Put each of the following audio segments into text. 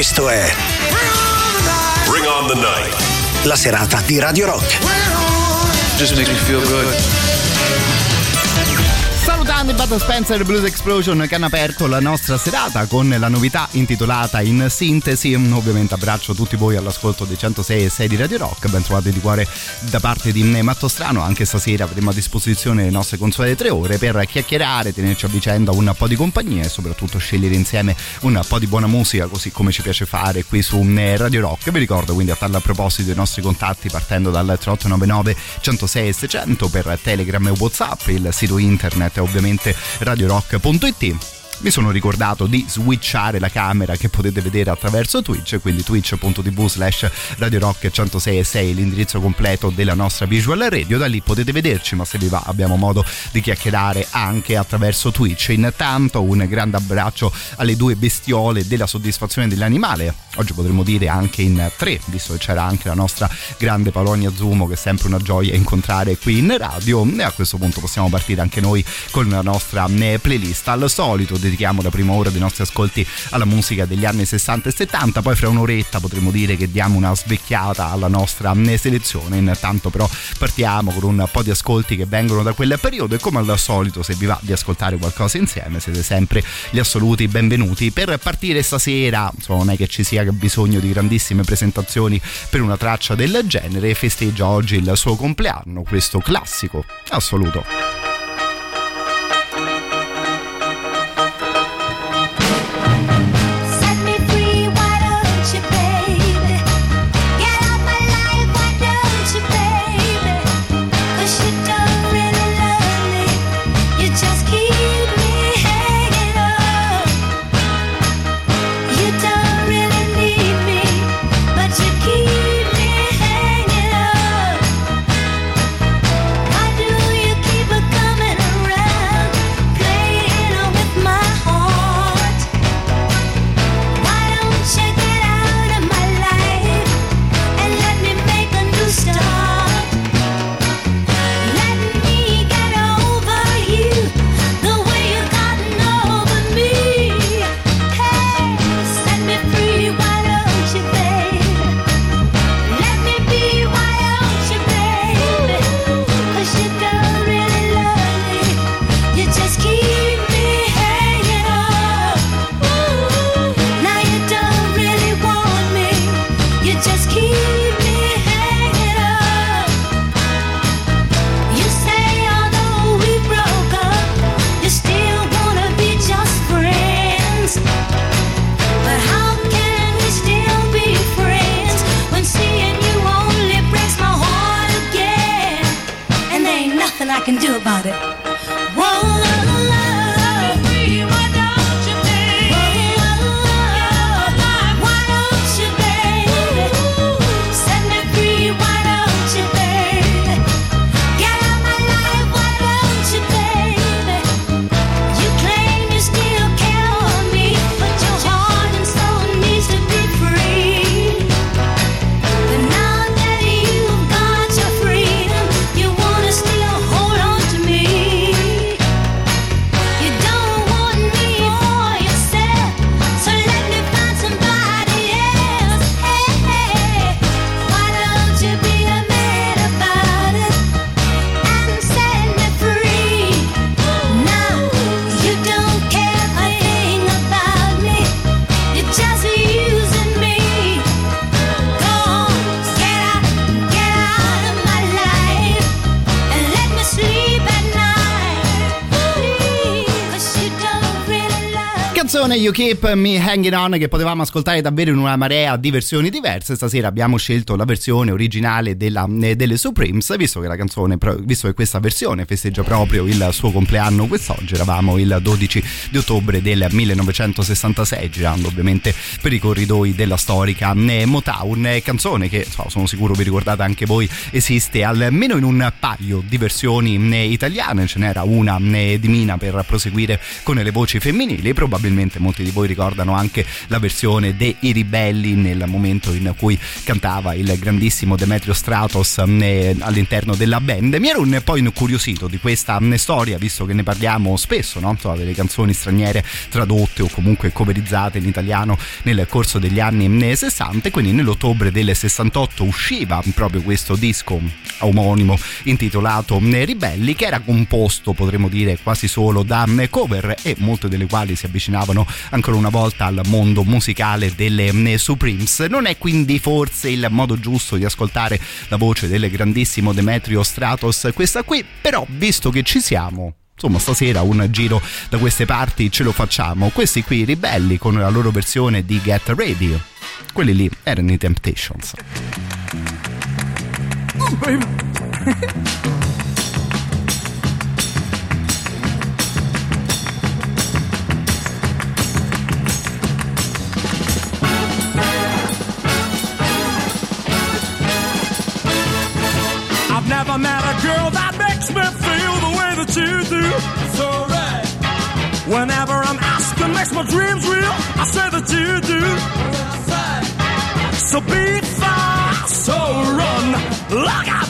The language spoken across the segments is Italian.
Questo è Bring on the night. la serata di Radio Rock. Just makes me feel good. Salutando i Bud Spencer Blues Explosion che hanno aperto la nostra serata con la novità intitolata In Sintesi. Ovviamente abbraccio tutti voi all'ascolto dei 106 e 6 di Radio Rock. Ben trovati di cuore da parte di Matto Strano. Anche stasera avremo a disposizione le nostre consuete tre ore per chiacchierare, tenerci a vicenda un po' di compagnia e soprattutto scegliere insieme un po' di buona musica, così come ci piace fare qui su Radio Rock. Vi ricordo quindi a tal proposito dei nostri contatti partendo dal 3899 106 e 600 per Telegram e Whatsapp, il sito internet è ovviamente radiorock.it mi sono ricordato di switchare la camera che potete vedere attraverso Twitch, quindi twitch.tv slash Radio Rock 106 l'indirizzo completo della nostra visual radio, da lì potete vederci, ma se vi va abbiamo modo di chiacchierare anche attraverso Twitch. Intanto un grande abbraccio alle due bestiole della soddisfazione dell'animale, oggi potremmo dire anche in tre, visto che c'era anche la nostra grande Polonia Zumo che è sempre una gioia incontrare qui in radio. E a questo punto possiamo partire anche noi con la nostra eh, playlist. Al solito dedichiamo la prima ora dei nostri ascolti alla musica degli anni 60 e 70, poi fra un'oretta potremo dire che diamo una svecchiata alla nostra eh, selezione. Intanto però partiamo con un po' di ascolti che vengono da quel periodo e come al solito se vi va di ascoltare qualcosa insieme siete sempre gli assoluti benvenuti. Per partire stasera, insomma, non è che ci sia bisogno di grandissime presentazioni per una traccia del genere, festeggia oggi il suo compleanno, questo classico assoluto. Canzone You Keep Me Hanging On che potevamo ascoltare davvero in una marea di versioni diverse. Stasera abbiamo scelto la versione originale della, eh, delle Supremes, visto che la canzone, visto che questa versione festeggia proprio il suo compleanno quest'oggi. Eravamo il 12 di ottobre del 1966, girando ovviamente per i corridoi della storica eh, Motown. Eh, canzone che so, sono sicuro vi ricordate anche voi, esiste almeno in un paio di versioni italiane. Ce n'era una di Mina per proseguire con le voci femminili. Probabilmente molti di voi ricordano anche la versione dei Ribelli nel momento in cui cantava il grandissimo Demetrio Stratos eh, all'interno della band. Mi ero un po' incuriosito di questa eh, storia, visto che ne parliamo spesso, no? Insomma, delle canzoni straniere tradotte o comunque coverizzate in italiano nel corso degli anni 60 e quindi nell'ottobre del 68 usciva proprio questo disco omonimo intitolato eh, Ribelli che era composto potremmo dire quasi solo da cover e molte delle quali si avvicinavano ancora una volta al mondo musicale delle Supremes. Non è quindi forse il modo giusto di ascoltare la voce del grandissimo Demetrio Stratos questa qui, però visto che ci siamo insomma stasera un giro da queste parti ce lo facciamo. Questi qui ribelli con la loro versione di Get Ready. Quelli lì erano i Temptations never met a girl that makes me feel the way that you do. So right. Whenever I'm asked and makes my dreams real, I say that you do. So be fast, so run. Look out,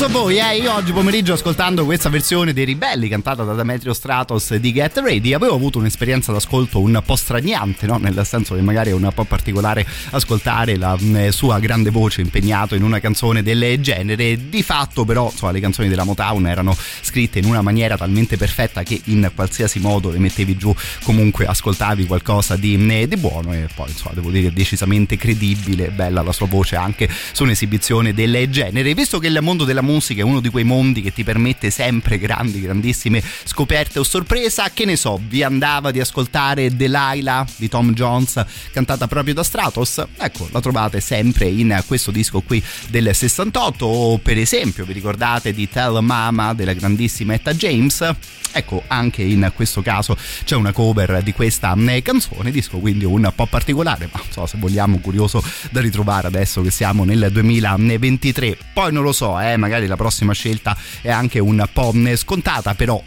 so voi, eh, io oggi pomeriggio ascoltando questa versione dei Ribelli cantata da Demetrio Stratos di Get Ready avevo avuto un'esperienza d'ascolto un po' straniante, no? nel senso che magari è un po' particolare ascoltare la mh, sua grande voce impegnato in una canzone del genere. Di fatto però insomma, le canzoni della Motown erano scritte in una maniera talmente perfetta che in qualsiasi modo le mettevi giù comunque ascoltavi qualcosa di, mh, di buono e poi insomma devo dire decisamente credibile, bella la sua voce anche su un'esibizione del genere. Visto che il mondo della musica è uno di quei mondi che ti permette sempre grandi, grandissime scoperte o sorpresa. Che ne so, vi andava di ascoltare Delilah di Tom Jones, cantata proprio da Stratos? Ecco, la trovate sempre in questo disco qui del 68. O per esempio, vi ricordate di Tell Mama della grandissima Etta James? Ecco, anche in questo caso c'è una cover di questa eh, canzone, disco quindi un po' particolare, ma non so se vogliamo curioso da ritrovare adesso che siamo nel 2023. Poi non lo so, eh, magari la prossima scelta è anche un po' scontata, però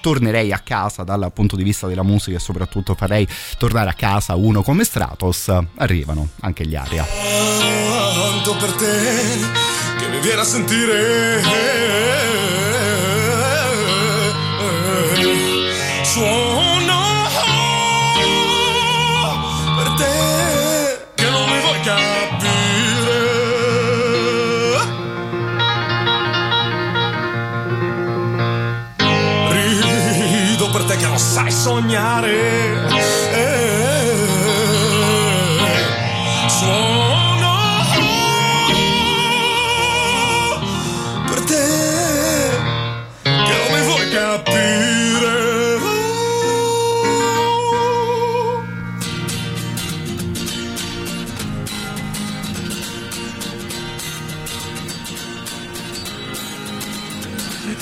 tornerei a casa dal punto di vista della musica e soprattutto farei tornare a casa uno come Stratos arrivano anche gli aria Canto per te che mi viene a sentire. Sai sognare.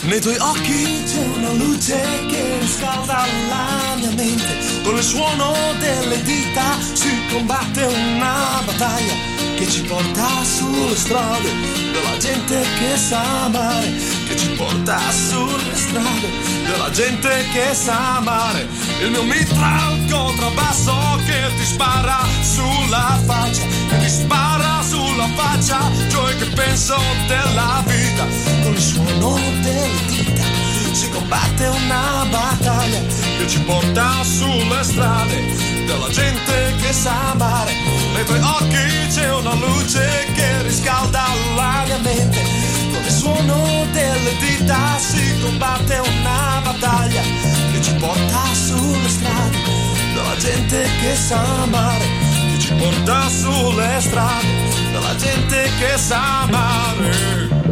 Nei tuoi occhi c'è una luce che riscalda la mia mente. Con il suono delle dita si combatte una battaglia che ci porta sulle strade della gente che sa amare. Porta sulle strade della gente che sa amare. Il mio mitra al contrabbasso che ti spara sulla faccia, che ti spara sulla faccia. Cioè che penso della vita con il suono delle dita si combatte una battaglia che ci porta sulle strade della gente che sa amare. Nei tuoi occhi c'è una luce che riscalda la mia mente. Suono delle dita si combatte una battaglia che ci porta sulle strade della gente che sa amare. Che ci porta sulle strade della gente che sa amare.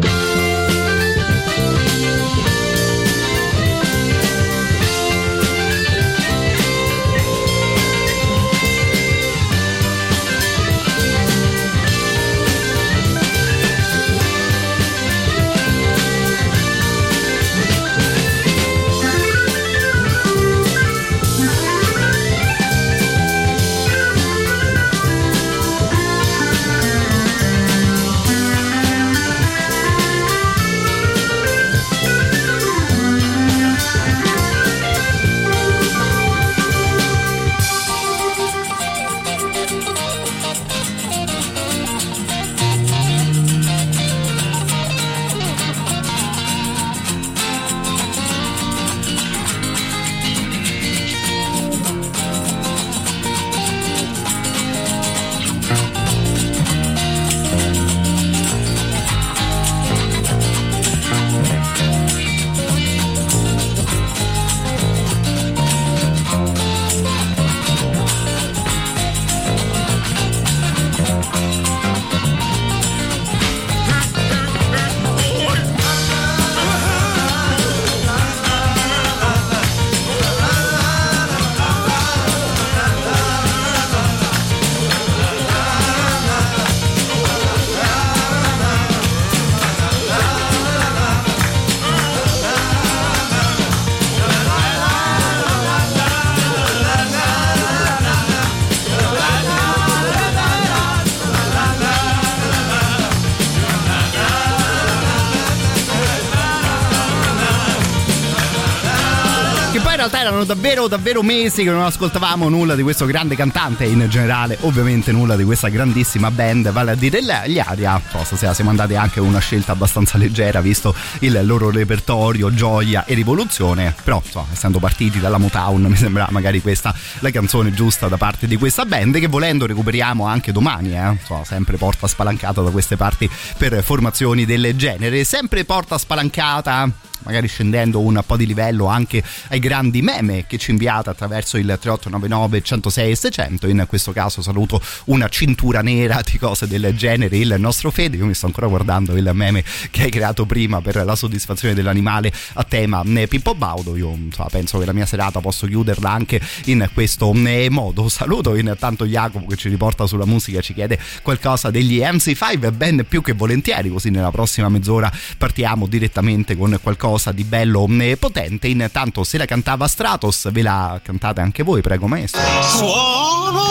Erano davvero, davvero mesi che non ascoltavamo nulla di questo grande cantante in generale, ovviamente, nulla di questa grandissima band, vale a dire gli- Aria. So, stasera siamo andati anche una scelta abbastanza leggera, visto il loro repertorio, gioia e rivoluzione. Però, insomma, essendo partiti dalla Motown, mi sembra magari questa la canzone giusta da parte di questa band, che volendo recuperiamo anche domani, eh. Insomma, sempre porta spalancata da queste parti per formazioni del genere. Sempre porta spalancata magari scendendo un po' di livello anche ai grandi meme che ci inviate attraverso il 3899 106 e 600 in questo caso saluto una cintura nera di cose del genere il nostro Fede. Io mi sto ancora guardando il meme che hai creato prima per la soddisfazione dell'animale a tema eh, Pippo Baudo. Io insomma, penso che la mia serata posso chiuderla anche in questo eh, modo. Saluto intanto Jacopo che ci riporta sulla musica ci chiede qualcosa degli MC5 ben più che volentieri così nella prossima mezz'ora partiamo direttamente con qualcosa di bello e potente intanto se la cantava Stratos ve la cantate anche voi prego maestro Suono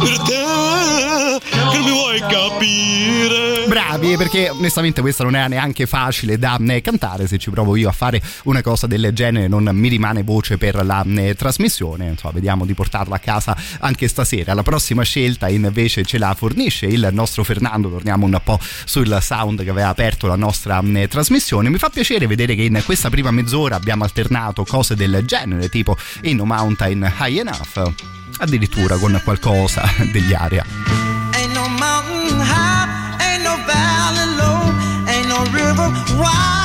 per te che mi vuoi capire? Bravi, perché onestamente questa non era neanche facile da eh, cantare. Se ci provo io a fare una cosa del genere, non mi rimane voce per la eh, trasmissione. Insomma, vediamo di portarla a casa anche stasera. La prossima scelta invece ce la fornisce il nostro Fernando. Torniamo un po' sul sound che aveva aperto la nostra eh, trasmissione. Mi fa piacere vedere che in questa prima mezz'ora abbiamo alternato cose del genere, tipo In No Mountain High Enough, addirittura con qualcosa degli aria. Low, ain't no river wide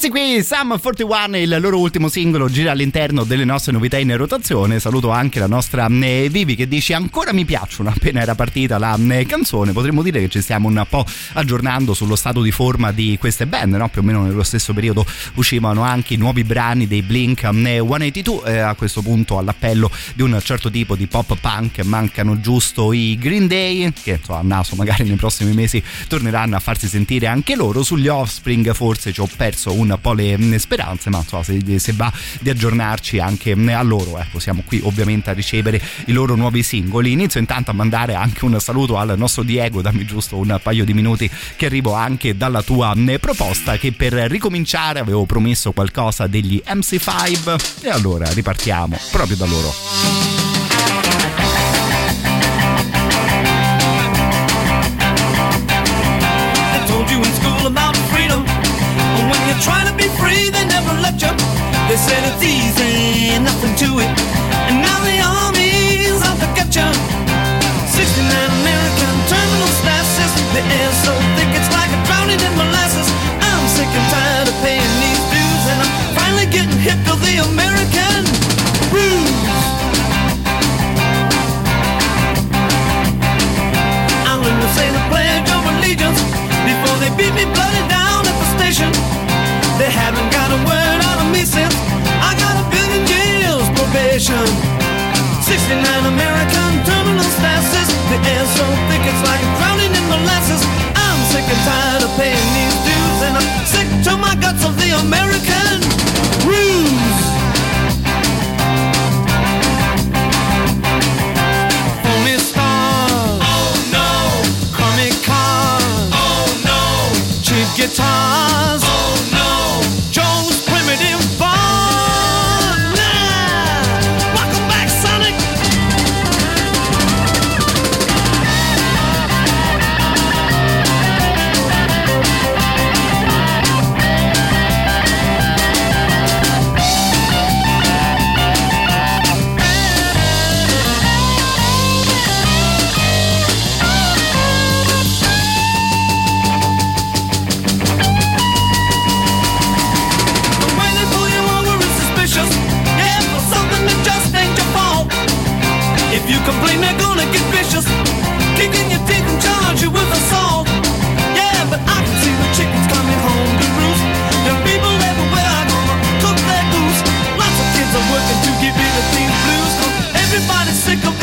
Questi qui, Sam 41, il loro ultimo singolo gira all'interno delle nostre novità in rotazione. Saluto anche la nostra eh, Vivi che dice ancora mi piacciono appena era partita la eh, canzone. Potremmo dire che ci stiamo un po' aggiornando sullo stato di forma di queste band, no? Più o meno nello stesso periodo uscivano anche i nuovi brani dei Blink eh, 182. Eh, a questo punto all'appello di un certo tipo di pop punk mancano giusto i Green Day, che insomma, a naso magari nei prossimi mesi torneranno a farsi sentire anche loro. Sugli Offspring forse ci ho perso un po' le speranze, ma insomma, se, se va di aggiornarci anche a loro, ecco, siamo qui ovviamente a ricevere i loro nuovi singoli. Inizio intanto a mandare anche un saluto al nostro Diego, dammi giusto un paio di minuti che arrivo anche dalla tua proposta che per ricominciare avevo promesso qualcosa degli MC5 e allora ripartiamo proprio da loro. Said it's easy, nothing to it. And now the army's out to get you. 69 American terminal statuses. The air's so thick it's like a drowning in molasses. I'm sick and tired of paying these dues. And I'm finally getting hip to the American blues. I learned to say the pledge of allegiance before they beat me bloody down at the station. They haven't got a word station. 69 American terminal slices. The air so thick it's like drowning in molasses. I'm sick and tired of paying these dues, and I'm sick to my guts of the American ruse. Phony stars. Oh no. Comic cars. Oh no. Cheap guitars. Sick of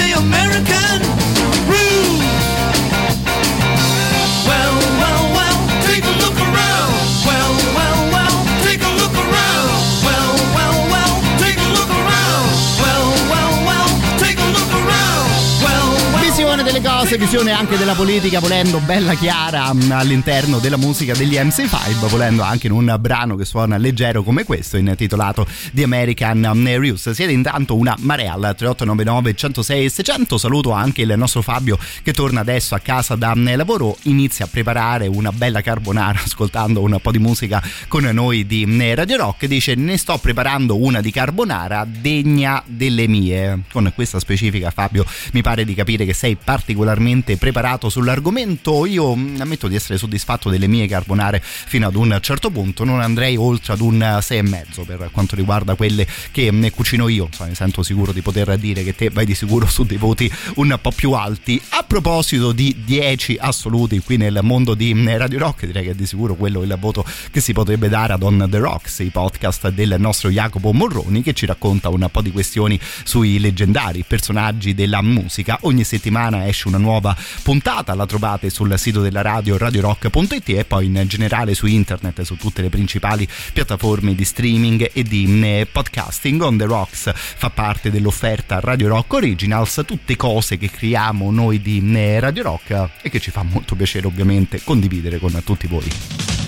cose, visione anche della politica, volendo bella chiara mh, all'interno della musica degli MC5, volendo anche in un brano che suona leggero come questo, intitolato The American News. Siete intanto una marea al 3899 106 600. Saluto anche il nostro Fabio che torna adesso a casa da mh, lavoro, inizia a preparare una bella carbonara ascoltando un po' di musica con noi di Radio Rock. Dice: Ne sto preparando una di carbonara degna delle mie. Con questa specifica, Fabio, mi pare di capire che sei particolarmente preparato sull'argomento. Io mh, ammetto di essere soddisfatto delle mie carbonare fino ad un certo punto. Non andrei oltre ad un 6,5 per quanto riguarda quelle che ne cucino io. Insomma, mi sento sicuro di poter dire che te vai di sicuro su dei voti un po' più alti. A proposito di 10 assoluti qui nel mondo di mh, Radio Rock, direi che è di sicuro quello il voto che si potrebbe dare ad On The Rocks, i podcast del nostro Jacopo Morroni che ci racconta un po' di questioni sui leggendari personaggi della musica. Ogni settimana esce una nuova puntata, la trovate sul sito della radio radiorock.it e poi in generale su internet, su tutte le principali piattaforme di streaming e di mh, podcasting. On The Rocks fa parte dell'offerta Radio Rock Originals, tutte cose che creiamo noi di mh, Radio Rock e che ci fa molto piacere ovviamente condividere con tutti voi.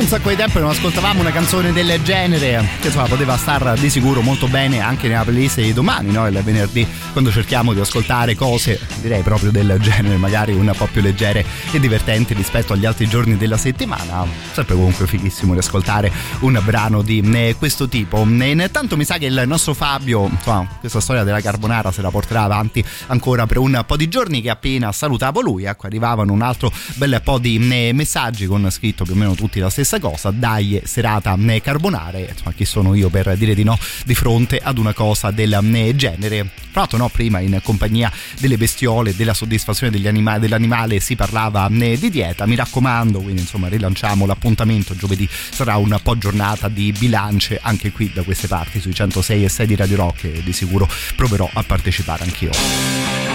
Un sacco di tempo che non ascoltavamo una canzone del genere, che insomma poteva star di sicuro molto bene anche nella playlist di domani, no? il venerdì, quando cerchiamo di ascoltare cose, direi proprio del genere, magari un po' più leggere e divertenti rispetto agli altri giorni della settimana. Sempre comunque fighissimo riascoltare un brano di eh, questo tipo. E intanto mi sa che il nostro Fabio, insomma, questa storia della carbonara se la porterà avanti ancora per un po' di giorni che appena salutavo lui, ecco, arrivavano un altro bel po' di eh, messaggi con scritto più o meno tutti la stessa cosa, dai serata eh, carbonare, insomma, chi sono io per dire di no di fronte ad una cosa del eh, genere. Tra l'altro no, prima in compagnia delle bestiole, della soddisfazione degli anima- dell'animale si parlava eh, di dieta, mi raccomando, quindi insomma rilanciamo l'appuntamento, giovedì sarà un po' giornata di bilance anche qui da queste parti sui 106 e 6 di Radio Rock e di sicuro proverò a partecipare anch'io.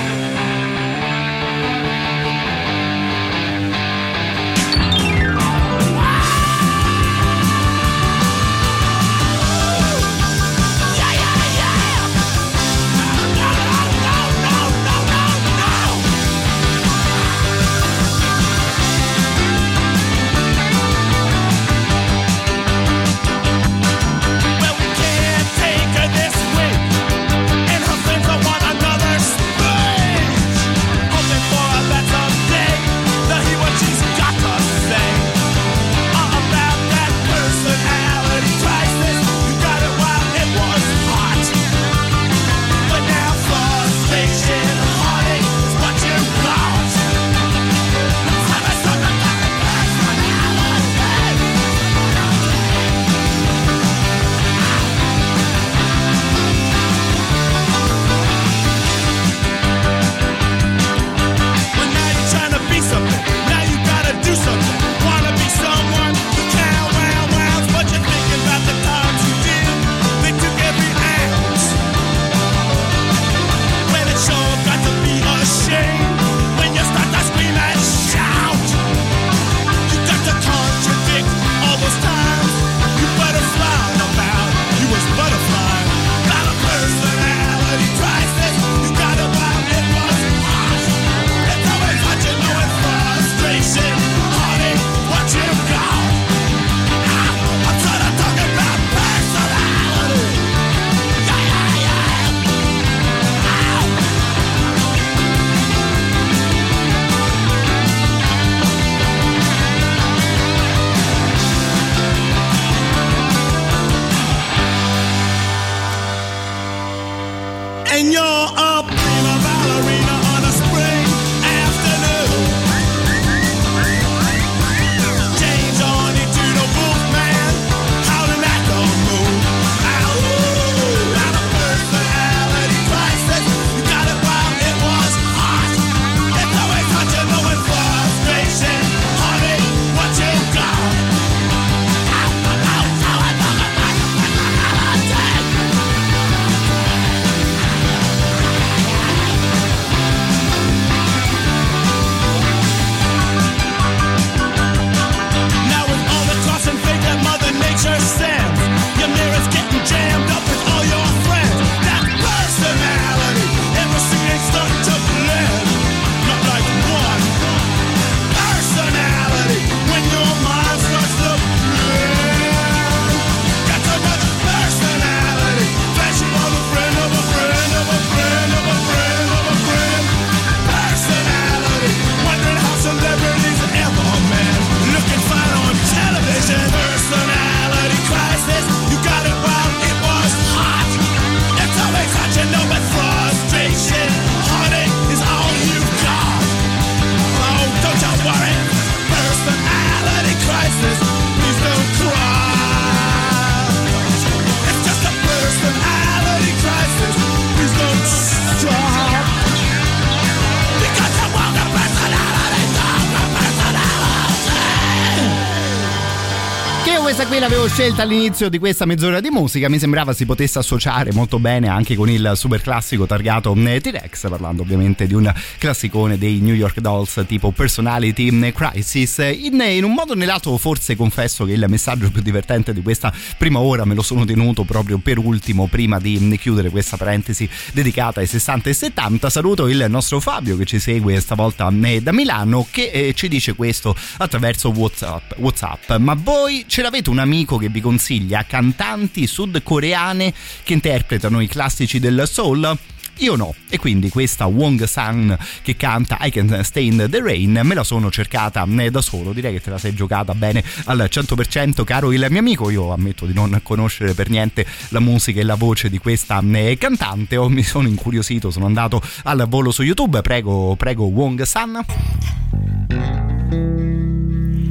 Scelta all'inizio di questa mezz'ora di musica, mi sembrava si potesse associare molto bene anche con il super classico targato eh, T-Rex, parlando ovviamente di un classicone dei New York Dolls tipo Personality Crisis. In, in un modo o nell'altro forse confesso che il messaggio più divertente di questa prima ora me lo sono tenuto proprio per ultimo, prima di chiudere questa parentesi dedicata ai 60 e 70. Saluto il nostro Fabio che ci segue stavolta eh, da Milano che eh, ci dice questo attraverso WhatsApp, WhatsApp. Ma voi ce l'avete un amico che vi consiglia cantanti sudcoreane che interpretano i classici del soul? Io no, e quindi questa Wong Sang che canta I Can Stay in the Rain me la sono cercata eh, da solo, direi che te la sei giocata bene al 100% caro il mio amico, io ammetto di non conoscere per niente la musica e la voce di questa eh, cantante, o mi sono incuriosito, sono andato al volo su YouTube, prego, prego Wong Sang.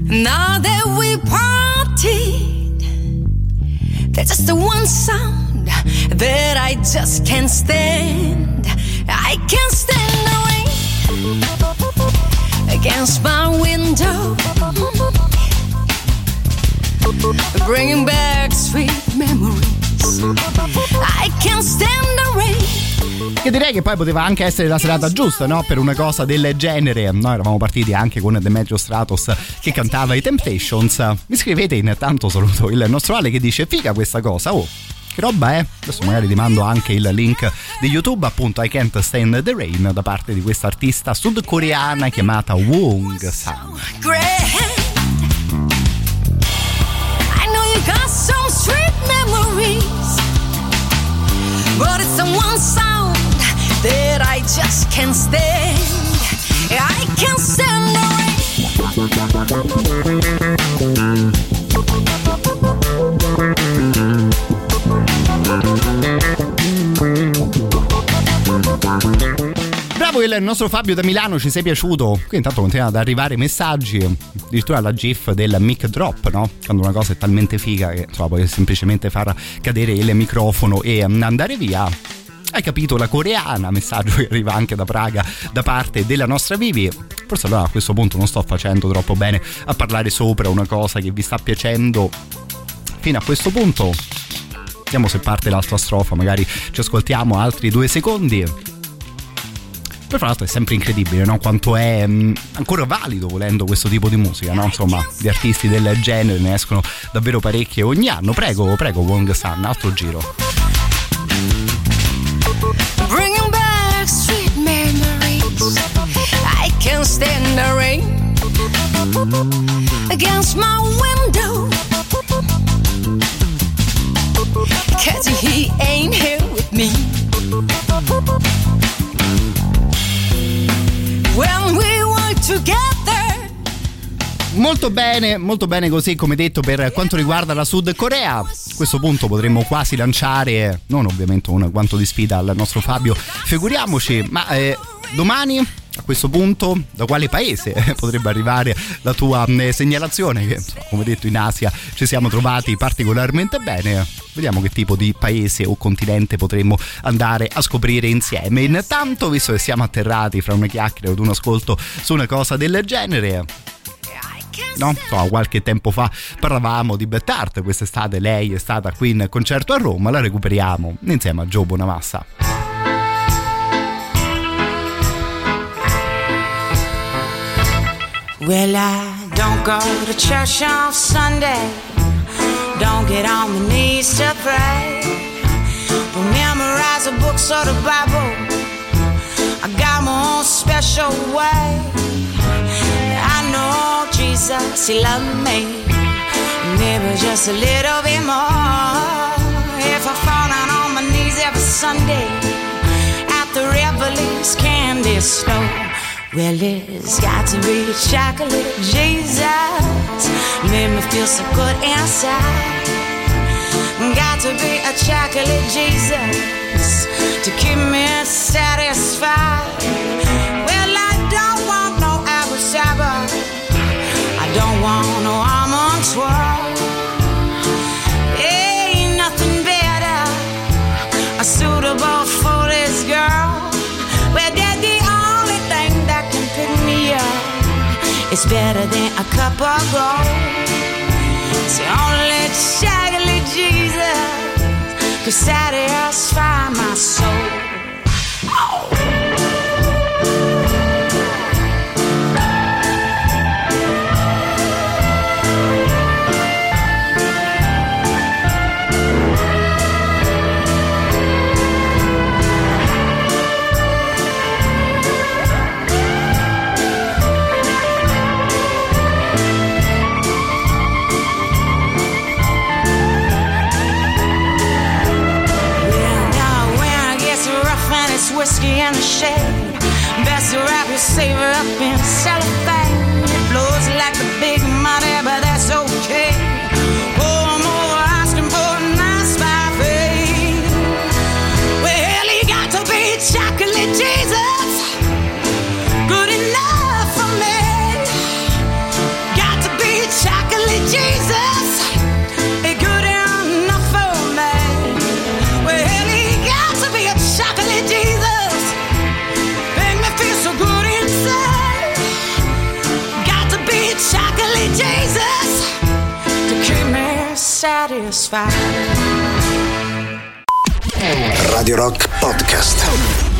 Now that we parted, there's just the one sound that I just can't stand. I can't stand the rain against my window, bringing back sweet memories. I can't stand the rain. Che direi che poi poteva anche essere la serata giusta, no? Per una cosa del genere. Noi eravamo partiti anche con Demetrio Stratos che cantava i Temptations. Mi scrivete intanto saluto il nostro Ale che dice figa questa cosa, oh. Che roba è? Adesso magari ti mando anche il link di YouTube, appunto I Can't Stand the Rain, da parte di questa artista sudcoreana chiamata Wong Sang. Sweet memories, but it's the one sound that I just can't stand. I can't stand the rain. Bravo il nostro Fabio da Milano, ci sei piaciuto? Qui intanto continuano ad arrivare messaggi, addirittura la GIF del mic drop, no? Quando una cosa è talmente figa che insomma, puoi semplicemente far cadere il microfono e andare via. hai capito la coreana, messaggio che arriva anche da Praga da parte della nostra Vivi. Forse allora a questo punto non sto facendo troppo bene a parlare sopra una cosa che vi sta piacendo fino a questo punto. Vediamo se parte l'altra strofa, magari ci ascoltiamo altri due secondi. Poi fra l'altro è sempre incredibile no? quanto è mh, ancora valido volendo questo tipo di musica, no? insomma di artisti del genere ne escono davvero parecchie ogni anno. Prego, prego Wong San, altro giro. Bringing back sweet memories. I can't stand the rain against my window. Cause he ain't here with me. Molto bene, molto bene così come detto per quanto riguarda la Sud Corea. A questo punto potremmo quasi lanciare, non ovviamente un quanto di sfida al nostro Fabio, figuriamoci, ma eh, domani a questo punto da quale paese potrebbe arrivare la tua mh, segnalazione? Che come detto in Asia ci siamo trovati particolarmente bene. Vediamo che tipo di paese o continente potremmo andare a scoprire insieme. Intanto visto che siamo atterrati fra una chiacchiera ed un ascolto su una cosa del genere No, insomma, qualche tempo fa parlavamo di Bettart, quest'estate lei è stata qui in concerto a Roma, la recuperiamo insieme a Joe Bonamassa. Well, I don't go to church on Sunday. Don't get on my knees to pray. But memorize the books of the Bible. I got my own special way. I know Jesus, He loved me. Maybe just a little bit more. If I fall down on my knees every Sunday at the Revelings candy store. Well, it's got to be chocolate Jesus. Made me feel so good inside. Got to be a chocolate Jesus to keep me satisfied. Well, I don't want no apple sabbath. I don't want no almond swirl. Ain't nothing better A suitable It's better than a cup of gold. The only chocolate Jesus could satisfy my soul. Whiskey in the shade, best wrap your saver up in cellophane. Satisfied. Radio Rock Podcast.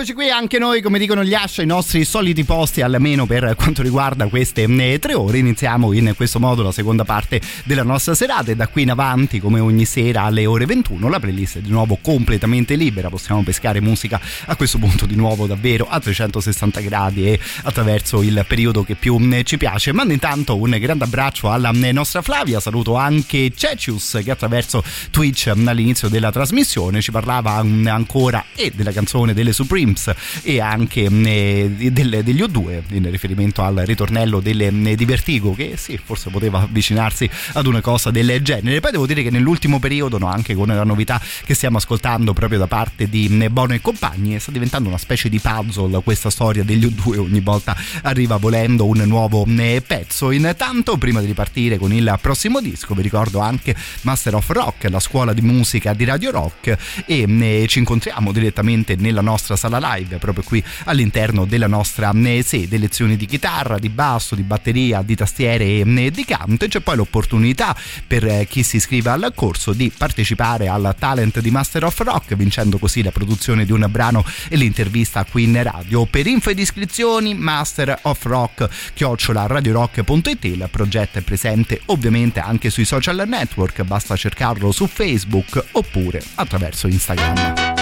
Eccoci qui anche noi, come dicono gli Ascia, i nostri soliti posti, almeno per quanto riguarda queste eh, tre ore. Iniziamo in questo modo la seconda parte della nostra serata e da qui in avanti, come ogni sera alle ore 21, la playlist è di nuovo completamente libera. Possiamo pescare musica a questo punto di nuovo davvero a 360 gradi e attraverso il periodo che più eh, ci piace. Mando intanto un grande abbraccio alla eh, nostra Flavia, saluto anche Cecius che attraverso Twitch all'inizio della trasmissione ci parlava mm, ancora e della canzone delle Supremes e anche eh, del- degli O2 in riferimento al ritornello delle, eh, di Vertigo che sì forse poteva avvicinarsi ad una cosa del genere. Poi devo dire che nell'ultimo periodo no, anche con la novità che stiamo ascoltando proprio da parte di eh, Bono e compagni sta diventando una specie di puzzle questa storia degli O2 ogni volta arriva volendo un nuovo eh, pezzo. Intanto prima di ripartire con il prossimo disco vi ricordo anche Master of Rock la scuola di musica di Radio Rock e eh, ci incontriamo direttamente nella nostra sala live proprio qui all'interno della nostra eh, sede lezioni di chitarra di basso di batteria di tastiere e eh, di canto. E c'è poi l'opportunità per eh, chi si iscrive al corso di partecipare al talent di Master of Rock vincendo così la produzione di un brano e l'intervista qui in radio. Per info ed iscrizioni Master of Rock chiocciola radiorock.it il progetto è presente ovviamente anche sui social network basta cercarlo su Facebook oppure attraverso Instagram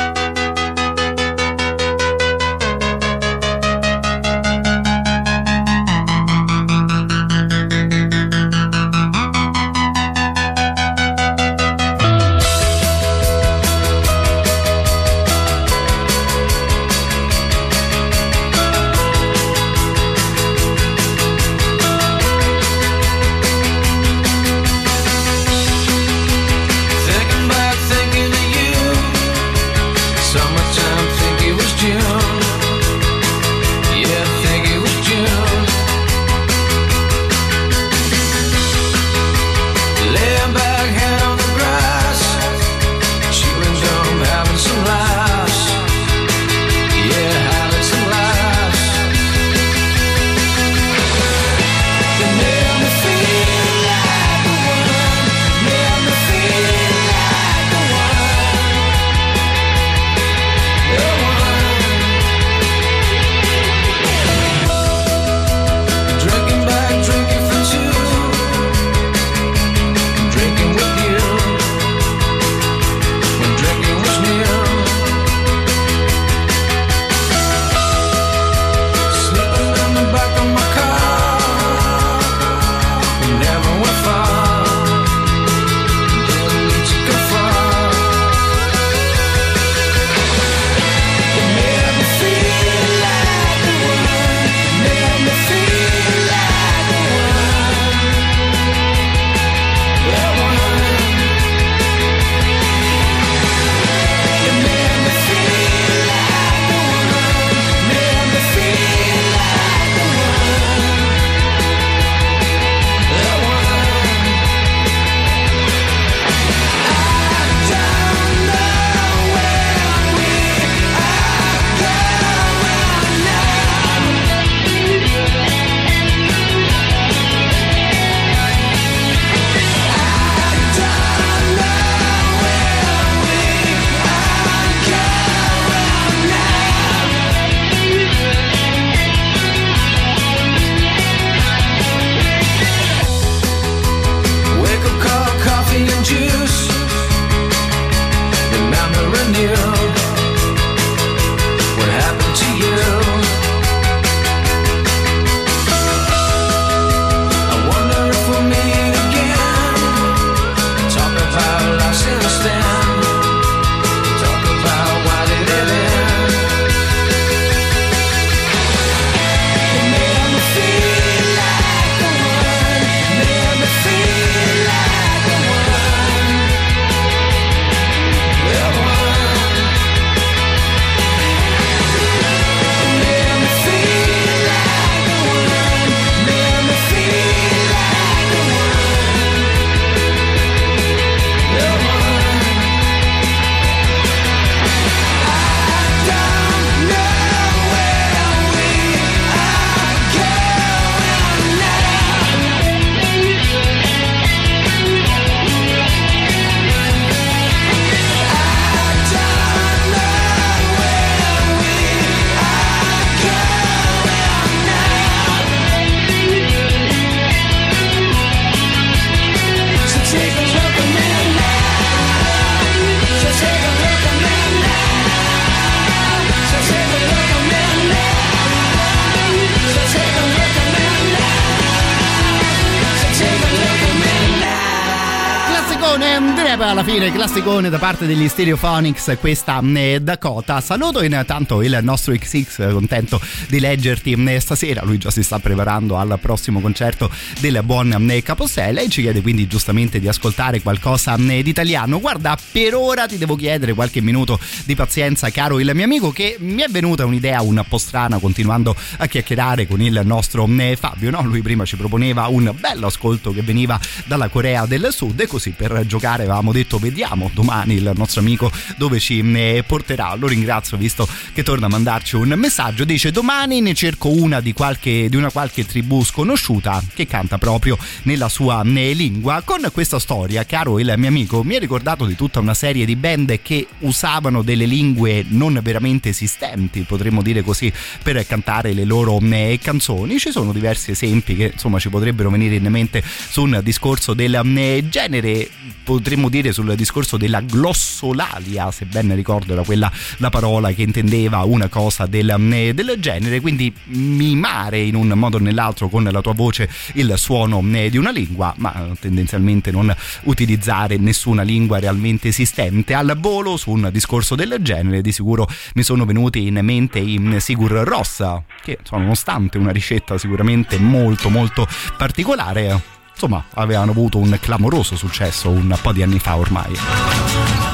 fine, classicone da parte degli Stereophonics, questa eh, Dakota. Saluto intanto il nostro XX, contento di leggerti eh, stasera. Lui già si sta preparando al prossimo concerto del buon eh, Capossella e ci chiede quindi giustamente di ascoltare qualcosa di italiano. Guarda, per ora ti devo chiedere qualche minuto di pazienza, caro il mio amico, che mi è venuta un'idea un po' strana continuando a chiacchierare con il nostro Fabio. No? Lui prima ci proponeva un bello ascolto che veniva dalla Corea del Sud e così per giocare avevamo detto vediamo domani il nostro amico dove ci eh, porterà. Lo ringrazio visto che torna a mandarci un messaggio. Dice domani ne cerco una di, qualche, di una qualche tribù sconosciuta che canta proprio nella sua eh, lingua. Con questa storia, caro il mio amico, mi ha ricordato di tutta una serie di band che usavano delle lingue non veramente esistenti, potremmo dire così, per cantare le loro eh, canzoni. Ci sono diversi esempi che insomma ci potrebbero venire in mente su un discorso del genere, potremmo dire sul discorso della glossolalia, se ben ricordo era quella la parola che intendeva una cosa del, eh, del genere, quindi mimare in un modo o nell'altro con la tua voce il suono eh, di una lingua, ma tendenzialmente non utilizzare nessuna lingua realmente esistente. Al volo su un discorso del genere di sicuro mi sono venuti in mente i Sigur Rossa, che nonostante una ricetta sicuramente molto molto particolare, insomma avevano avuto un clamoroso successo un po' di anni fa ormai.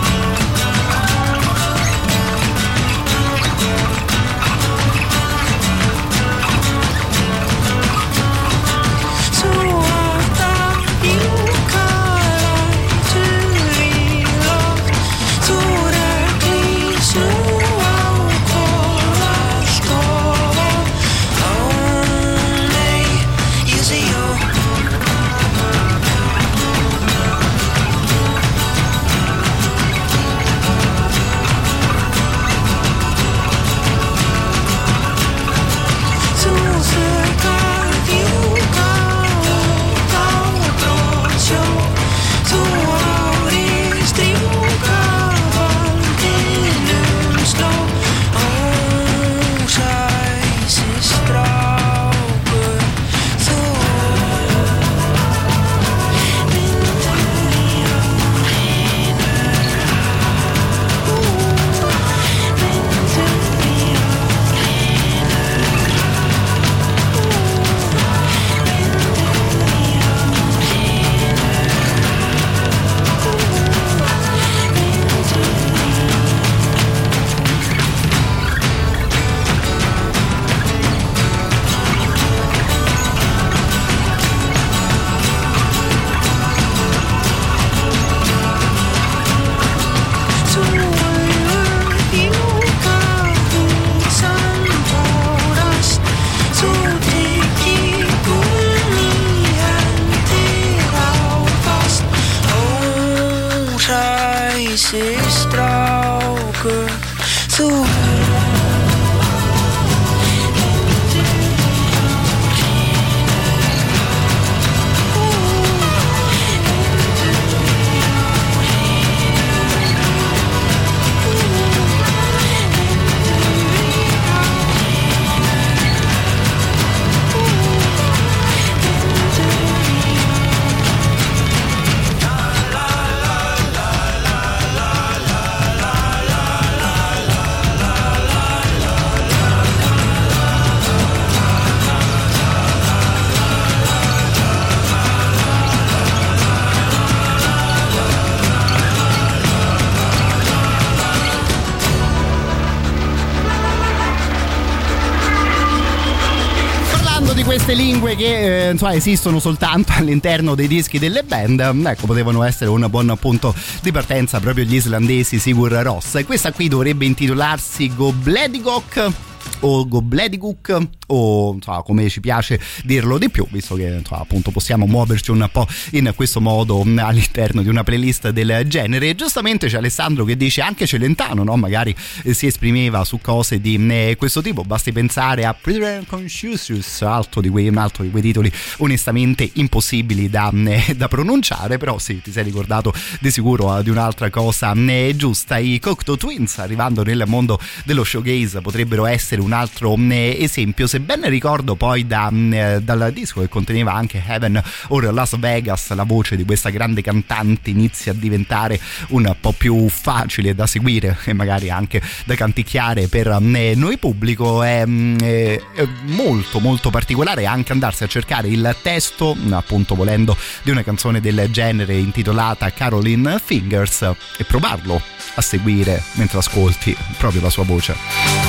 Insomma, esistono soltanto all'interno dei dischi delle band, ecco, potevano essere un buon punto di partenza proprio gli islandesi Sigur Ross. E questa qui dovrebbe intitolarsi Gobledigok o Goblediguk o insomma, come ci piace dirlo di più visto che insomma, appunto possiamo muoverci un po' in questo modo mh, all'interno di una playlist del genere. E giustamente c'è Alessandro che dice anche Celentano no? magari eh, si esprimeva su cose di mh, questo tipo. Basti pensare a Prisoner Conscious altro di quei, altro di quei titoli onestamente impossibili da, mh, da pronunciare però sì ti sei ricordato di sicuro eh, di un'altra cosa giusta. I Cocteau Twins arrivando nel mondo dello showgaze potrebbero essere un altro mh, esempio Se ben ricordo poi da, eh, dal disco che conteneva anche Heaven or Las Vegas, la voce di questa grande cantante inizia a diventare un po' più facile da seguire e magari anche da canticchiare per mh, noi pubblico. È- è molto molto particolare anche andarsi a cercare il testo, appunto volendo, di una canzone del genere intitolata Caroline Fingers e provarlo a seguire mentre ascolti proprio la sua voce.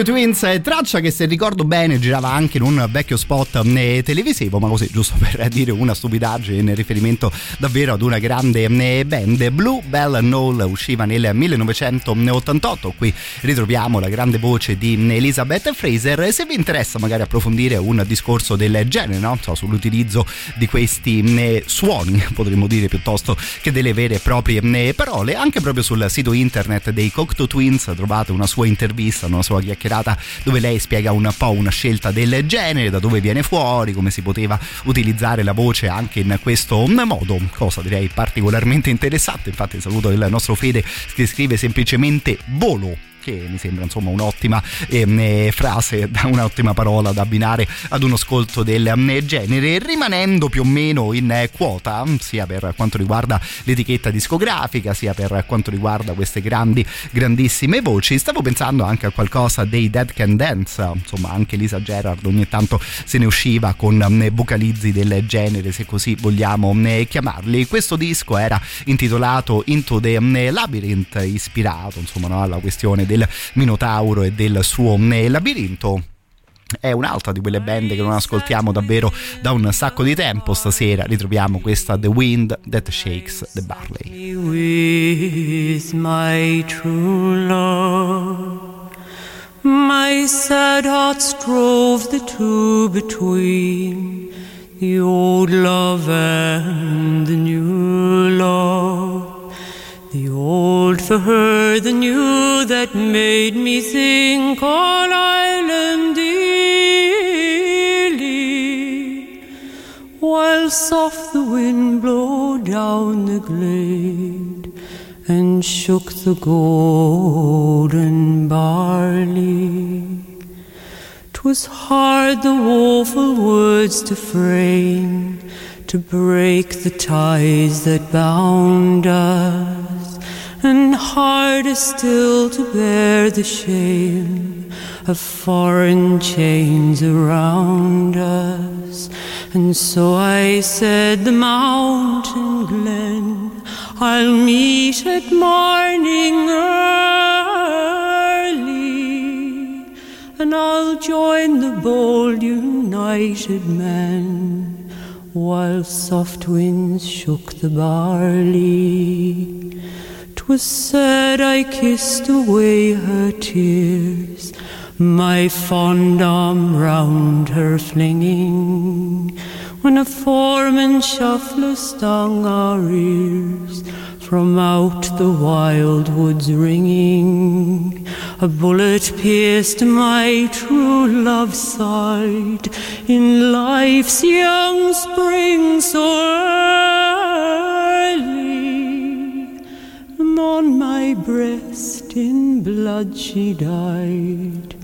Cocktail Twins, eh, traccia che se ricordo bene girava anche in un vecchio spot eh, televisivo, ma così giusto per dire una stupidaggine in riferimento davvero ad una grande eh, band. Blue Bell Knoll usciva nel 1988, qui ritroviamo la grande voce di Elizabeth Fraser se vi interessa magari approfondire un discorso del genere, no? So, sull'utilizzo di questi suoni, potremmo dire piuttosto che delle vere e proprie parole, anche proprio sul sito internet dei Cocteau Twins trovate una sua intervista, una sua chiacchierata dove lei spiega un po' una scelta del genere, da dove viene fuori, come si poteva utilizzare la voce anche in questo modo, cosa direi particolarmente interessante. Infatti saluto il nostro Fede che scrive semplicemente volo che mi sembra insomma un'ottima ehm, eh, frase, un'ottima parola da abbinare ad uno ascolto del genere, rimanendo più o meno in eh, quota sia per quanto riguarda l'etichetta discografica sia per quanto riguarda queste grandi grandissime voci. Stavo pensando anche a qualcosa dei Dead Can Dance, insomma anche Lisa Gerard ogni tanto se ne usciva con eh, vocalizzi del genere se così vogliamo eh, chiamarli. Questo disco era intitolato Into the eh, Labyrinth, ispirato insomma no, alla questione del Minotauro e del suo labirinto è un'altra di quelle band che non ascoltiamo davvero da un sacco di tempo. Stasera ritroviamo questa The Wind That Shakes the Barley. with my true love. My sad heart strove the two between the old love and the new love. The old for her the new that made me think all island dearly. While soft the wind blew down the glade and shook the golden barley. 'Twas hard the woeful words to frame, to break the ties that bound us, and harder still to bear the shame of foreign chains around us. And so I said, The mountain glen I'll meet at morning early, and I'll join the bold united men while soft winds shook the barley. 'Twas said I kissed away her tears, my fond arm round her flinging, when a foreman shuffler stung our ears from out the wild woods ringing. A bullet pierced my true love's side in life's young spring so early. On my breast in blood she died,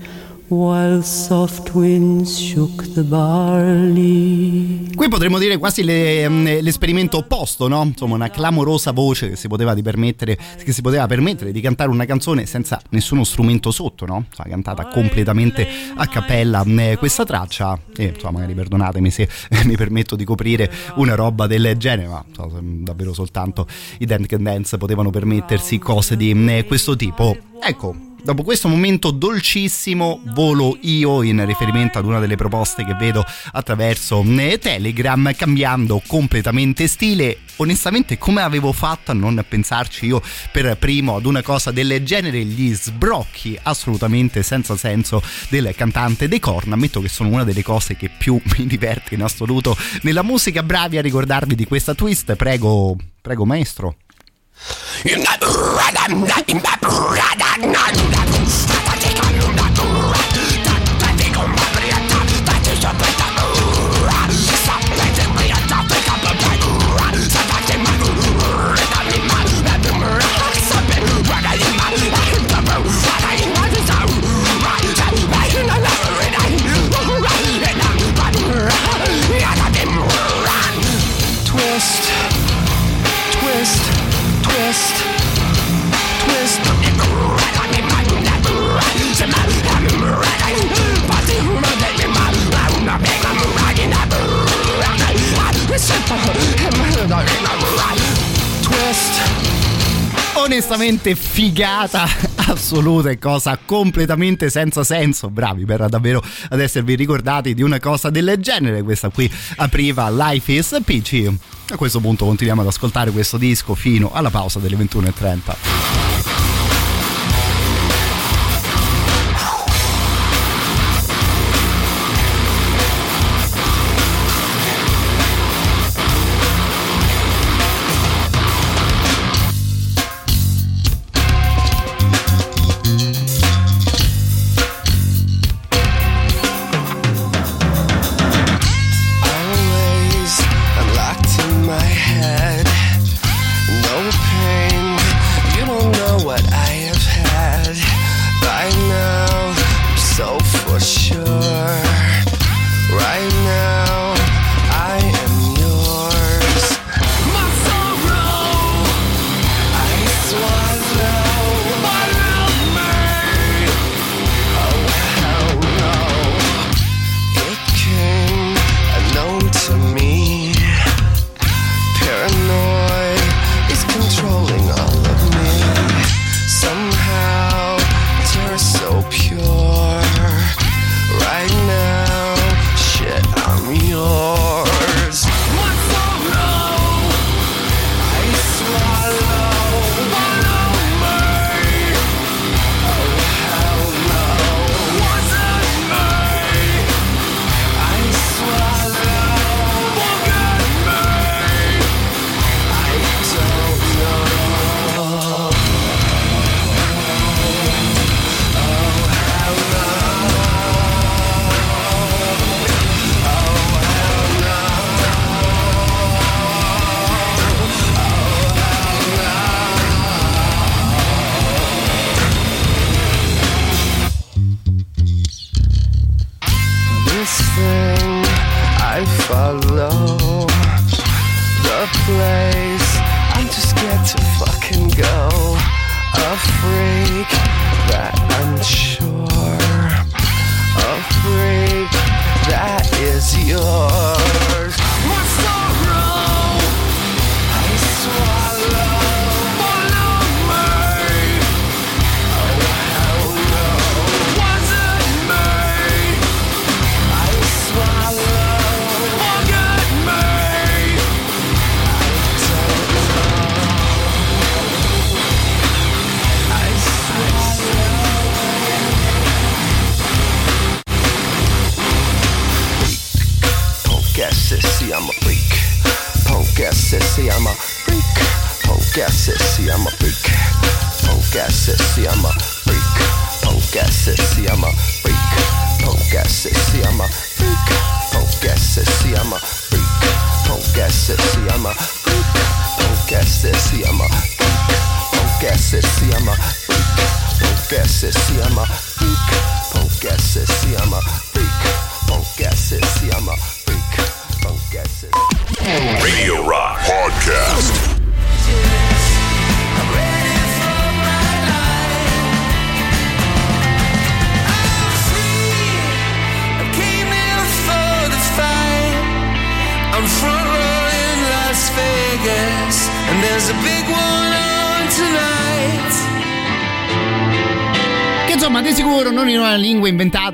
while soft winds shook the barley. Qui potremmo dire quasi le- mm, l'esperimento opposto, no? Insomma, una clamorosa voce che si poteva permettere, che si poteva permettere di cantare una canzone senza nessuno strumento sotto, no? Insomma, cantata completamente a cappella mm, questa traccia. E insomma, magari perdonatemi se mi permetto di coprire una roba del genere, ma insomma, davvero soltanto i Dan Can Dance potevano permettersi cose di mm, questo tipo. Ecco, Dopo questo momento dolcissimo volo io in riferimento ad una delle proposte che vedo attraverso eh, Telegram cambiando completamente stile. Onestamente come avevo fatto a non pensarci io per primo ad una cosa del genere, gli sbrocchi assolutamente senza senso del cantante dei Korn, ammetto che sono una delle cose che più mi diverte in assoluto nella musica, bravi a ricordarvi di questa twist, prego, prego maestro. You're not right, I'm not in my brother, not in that. Onestamente figata assoluta e cosa completamente senza senso. Bravi per davvero ad esservi ricordati di una cosa del genere. Questa qui apriva Life is Peachy. A questo punto continuiamo ad ascoltare questo disco fino alla pausa delle 21.30.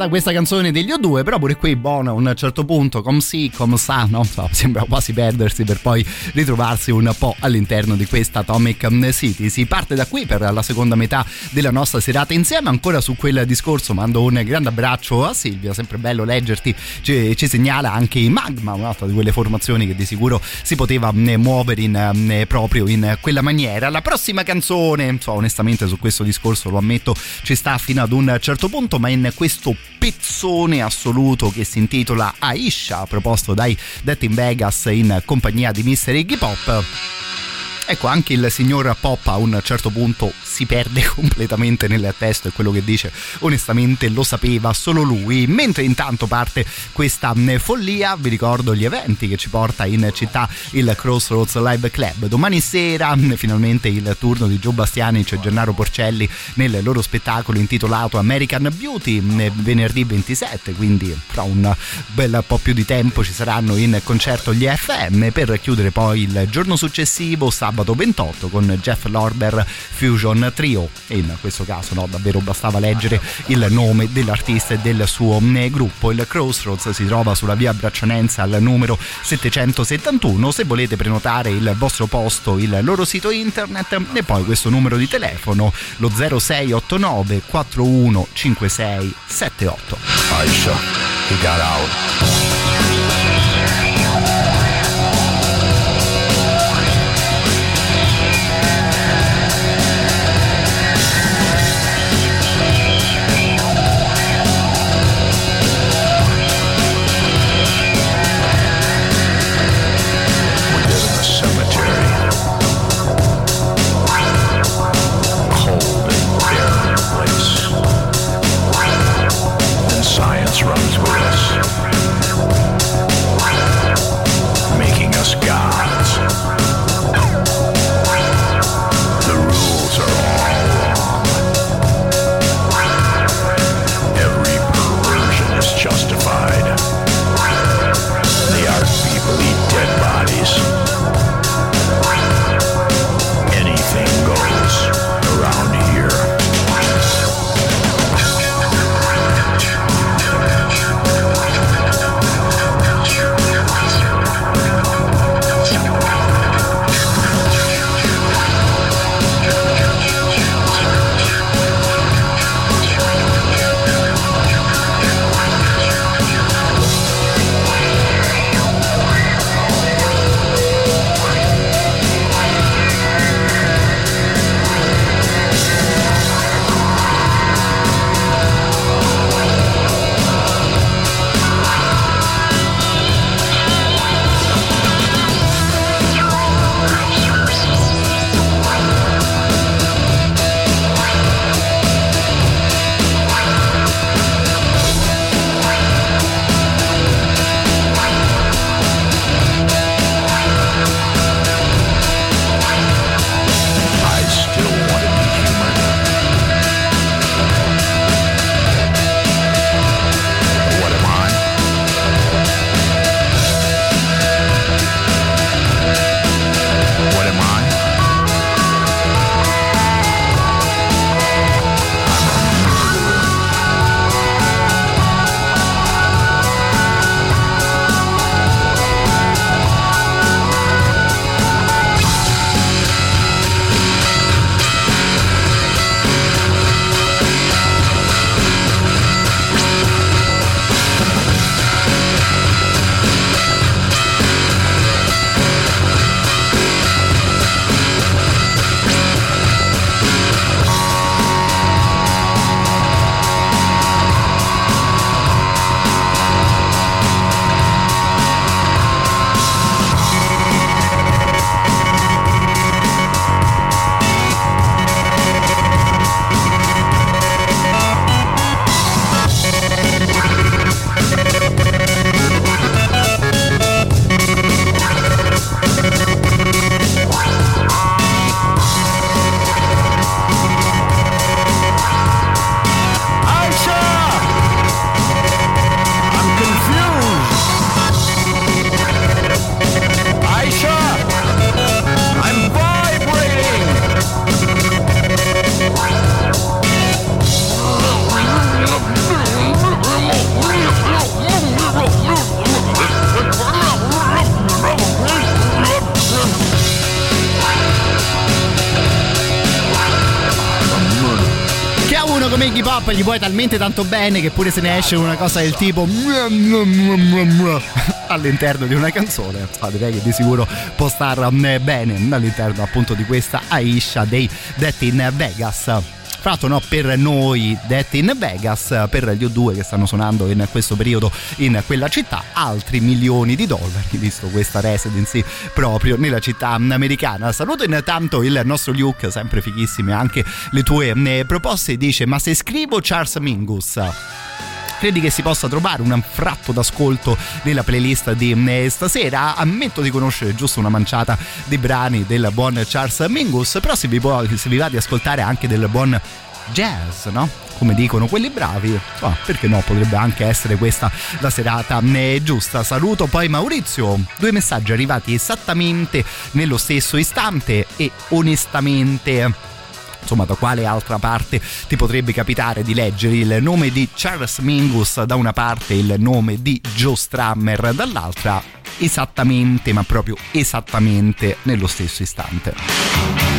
inventata questa canzone degli O2 però pure qui buono a un certo punto come si come sa no? Sembra quasi perdersi per poi ritrovarsi un po' all'interno di questa Atomic City. Si parte da qui per la seconda metà della nostra serata insieme. Ancora su quel discorso mando un grande abbraccio a Silvia sempre bello leggerti ci, ci segnala anche i Magma un'altra di quelle formazioni che di sicuro si poteva eh, muovere in, eh, proprio in quella maniera. La prossima canzone so, onestamente su questo discorso lo ammetto ci sta fino ad un certo punto, ma in questo pezzone assoluto che si intitola Aisha, proposto dai Death in Vegas in compagnia di Mr. Iggy Pop. Ecco, anche il signor Pop a un certo punto si perde completamente nel testo e quello che dice onestamente lo sapeva solo lui. Mentre intanto parte questa mh, follia, vi ricordo gli eventi che ci porta in città il Crossroads Live Club. Domani sera mh, finalmente il turno di Gio Bastianic e Gennaro Porcelli nel loro spettacolo intitolato American Beauty, mh, venerdì 27, quindi fra un bel po' più di tempo ci saranno in concerto gli FM per chiudere poi il giorno successivo, sabato 28, con Jeff Lorber Fusion Trio e in questo caso no, davvero bastava leggere il nome dell'artista e del suo eh, gruppo. Il Crossroads si trova sulla via Braccianenza al numero 771. Se volete prenotare il vostro posto, il loro sito internet e poi questo numero di telefono, lo 0689 415678. Aisha, he got out. Gli vuoi talmente tanto bene che pure se ne esce una cosa del tipo all'interno di una canzone ah, direi che di sicuro può star eh, bene all'interno appunto di questa Aisha dei Death in Vegas fra no, per noi detti in Vegas, per gli O2 che stanno suonando in questo periodo in quella città, altri milioni di dollari, visto questa residency proprio nella città americana. Saluto intanto il nostro Luke, sempre fighissime anche le tue eh, proposte, dice ma se scrivo Charles Mingus credi che si possa trovare un fratto d'ascolto nella playlist di eh, stasera? Ammetto di conoscere giusto una manciata di brani del buon Charles Mingus, però se vi, può, se vi va di ascoltare anche del buon jazz, no? Come dicono quelli bravi, oh, perché no? Potrebbe anche essere questa la serata eh, giusta. Saluto poi Maurizio, due messaggi arrivati esattamente nello stesso istante e onestamente insomma da quale altra parte ti potrebbe capitare di leggere il nome di Charles Mingus da una parte e il nome di Joe Strammer dall'altra esattamente ma proprio esattamente nello stesso istante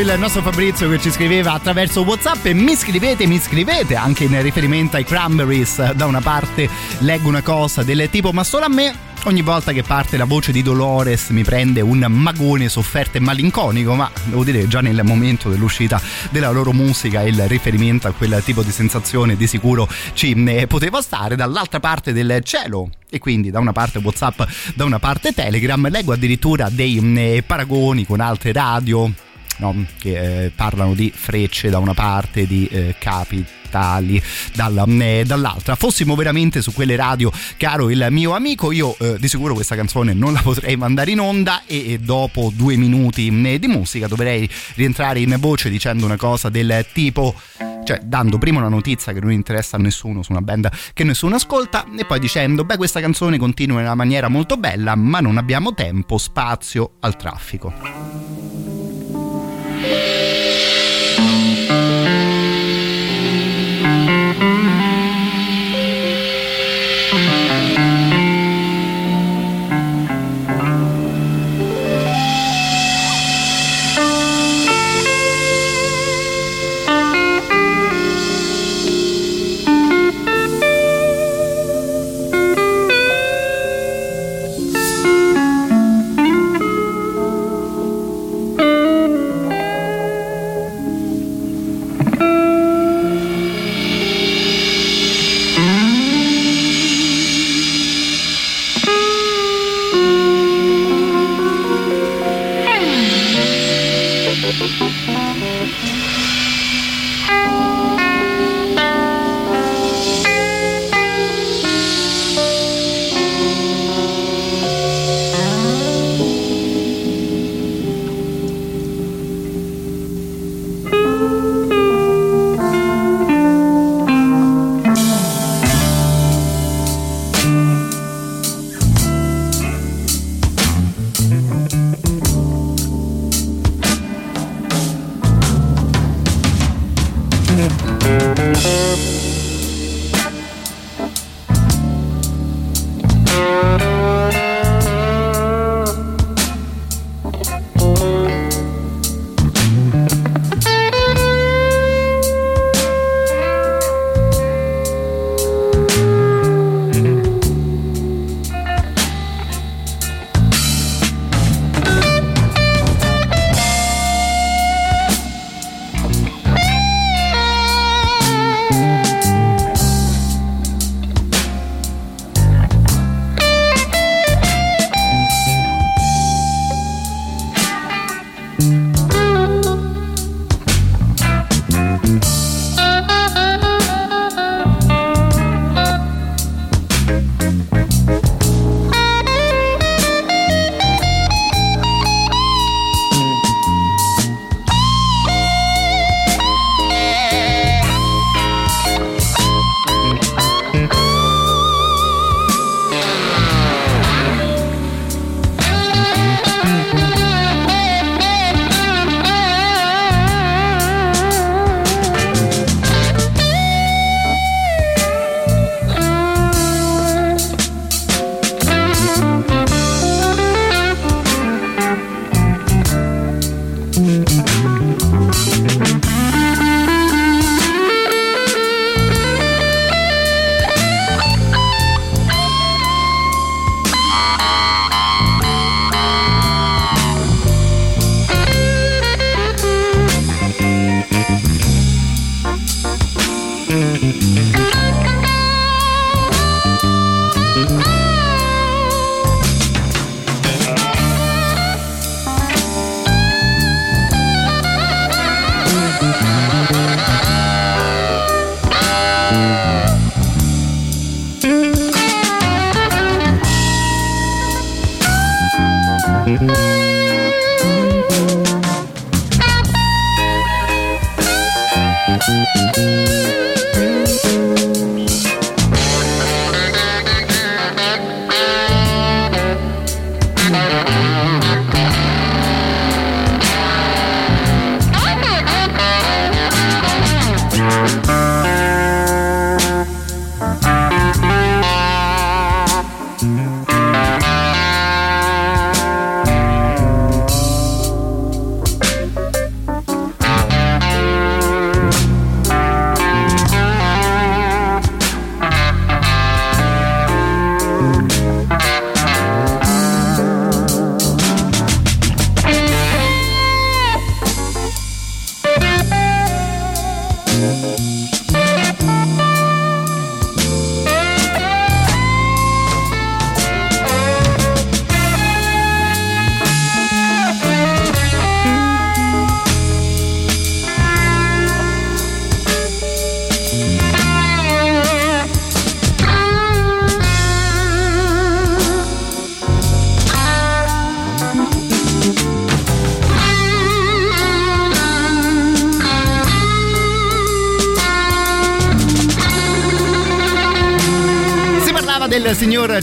il nostro Fabrizio che ci scriveva attraverso Whatsapp e mi scrivete, mi scrivete anche in riferimento ai Cranberries. Da una parte leggo una cosa del tipo ma solo a me Ogni volta che parte la voce di Dolores mi prende un magone sofferto e malinconico, ma devo dire già nel momento dell'uscita della loro musica il riferimento a quel tipo di sensazione di sicuro ci eh, poteva stare dall'altra parte del cielo. E quindi da una parte Whatsapp, da una parte Telegram, leggo addirittura dei eh, paragoni con altre radio. No, che eh, parlano di frecce da una parte, di eh, capi tali dalla, eh, dall'altra. Fossimo veramente su quelle radio, caro il mio amico, io eh, di sicuro questa canzone non la potrei mandare in onda e, e dopo due minuti eh, di musica dovrei rientrare in voce dicendo una cosa del tipo cioè dando prima una notizia che non interessa a nessuno su una band che nessuno ascolta e poi dicendo beh questa canzone continua in una maniera molto bella ma non abbiamo tempo, spazio al traffico. Mm-hmm.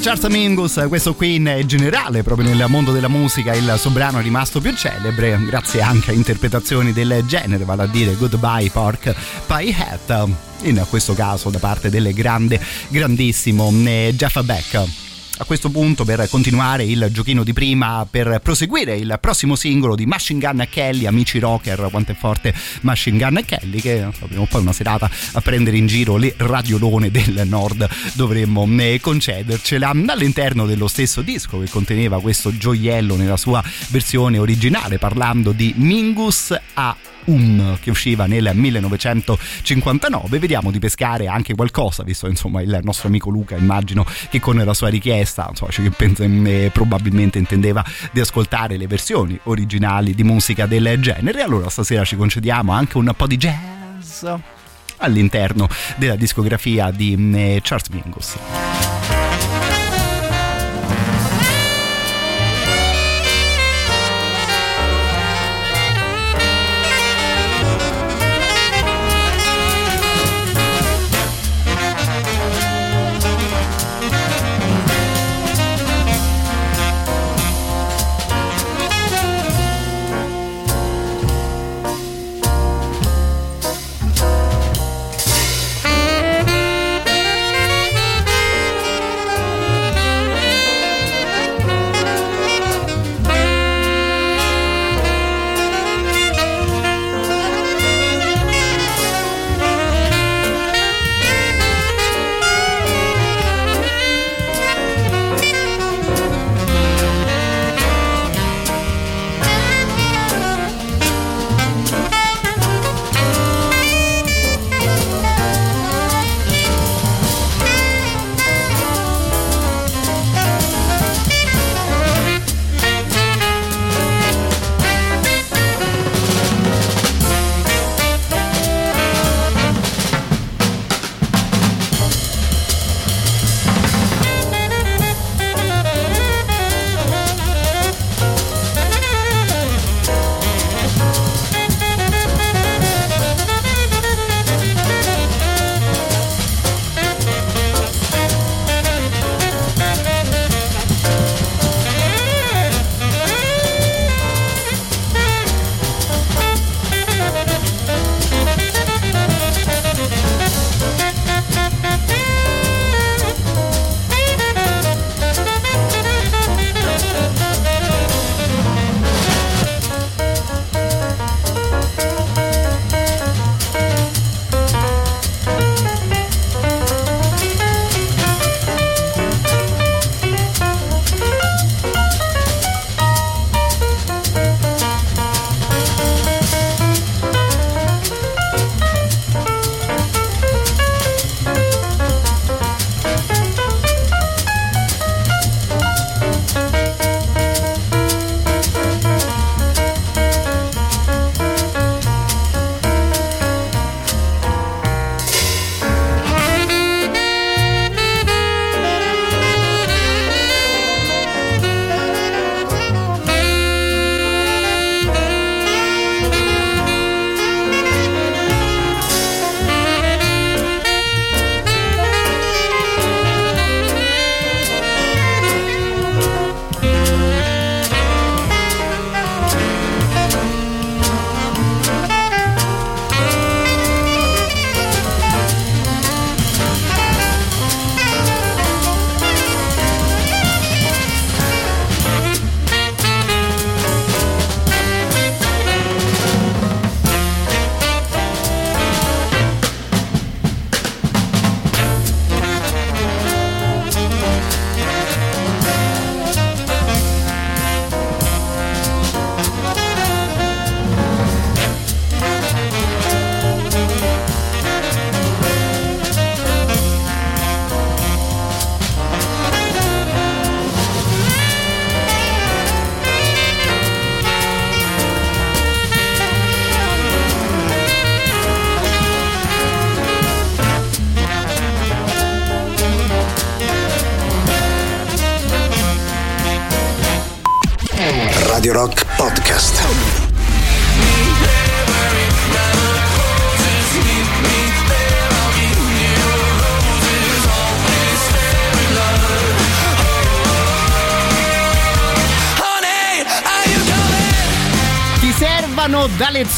Charles Mingus, questo qui in generale, proprio nel mondo della musica, il suo brano è rimasto più celebre, grazie anche a interpretazioni del genere, vale a dire Goodbye Pork Pie Hat, in questo caso da parte del grande, grandissimo eh, Jeff Beck. A questo punto, per continuare il giochino di prima, per proseguire il prossimo singolo di Machine Gun Kelly, amici rocker, quanto è forte Machine Gun Kelly, che prima o poi una serata a prendere in giro le radiolone del nord dovremmo eh, concedercela. All'interno dello stesso disco che conteneva questo gioiello nella sua versione originale, parlando di Mingus a Um che usciva nel 1959 vediamo di pescare anche qualcosa visto insomma il nostro amico Luca immagino che con la sua richiesta insomma, che pensa, eh, probabilmente intendeva di ascoltare le versioni originali di musica del genere. Allora stasera ci concediamo anche un po' di jazz all'interno della discografia di eh, Charles Mingus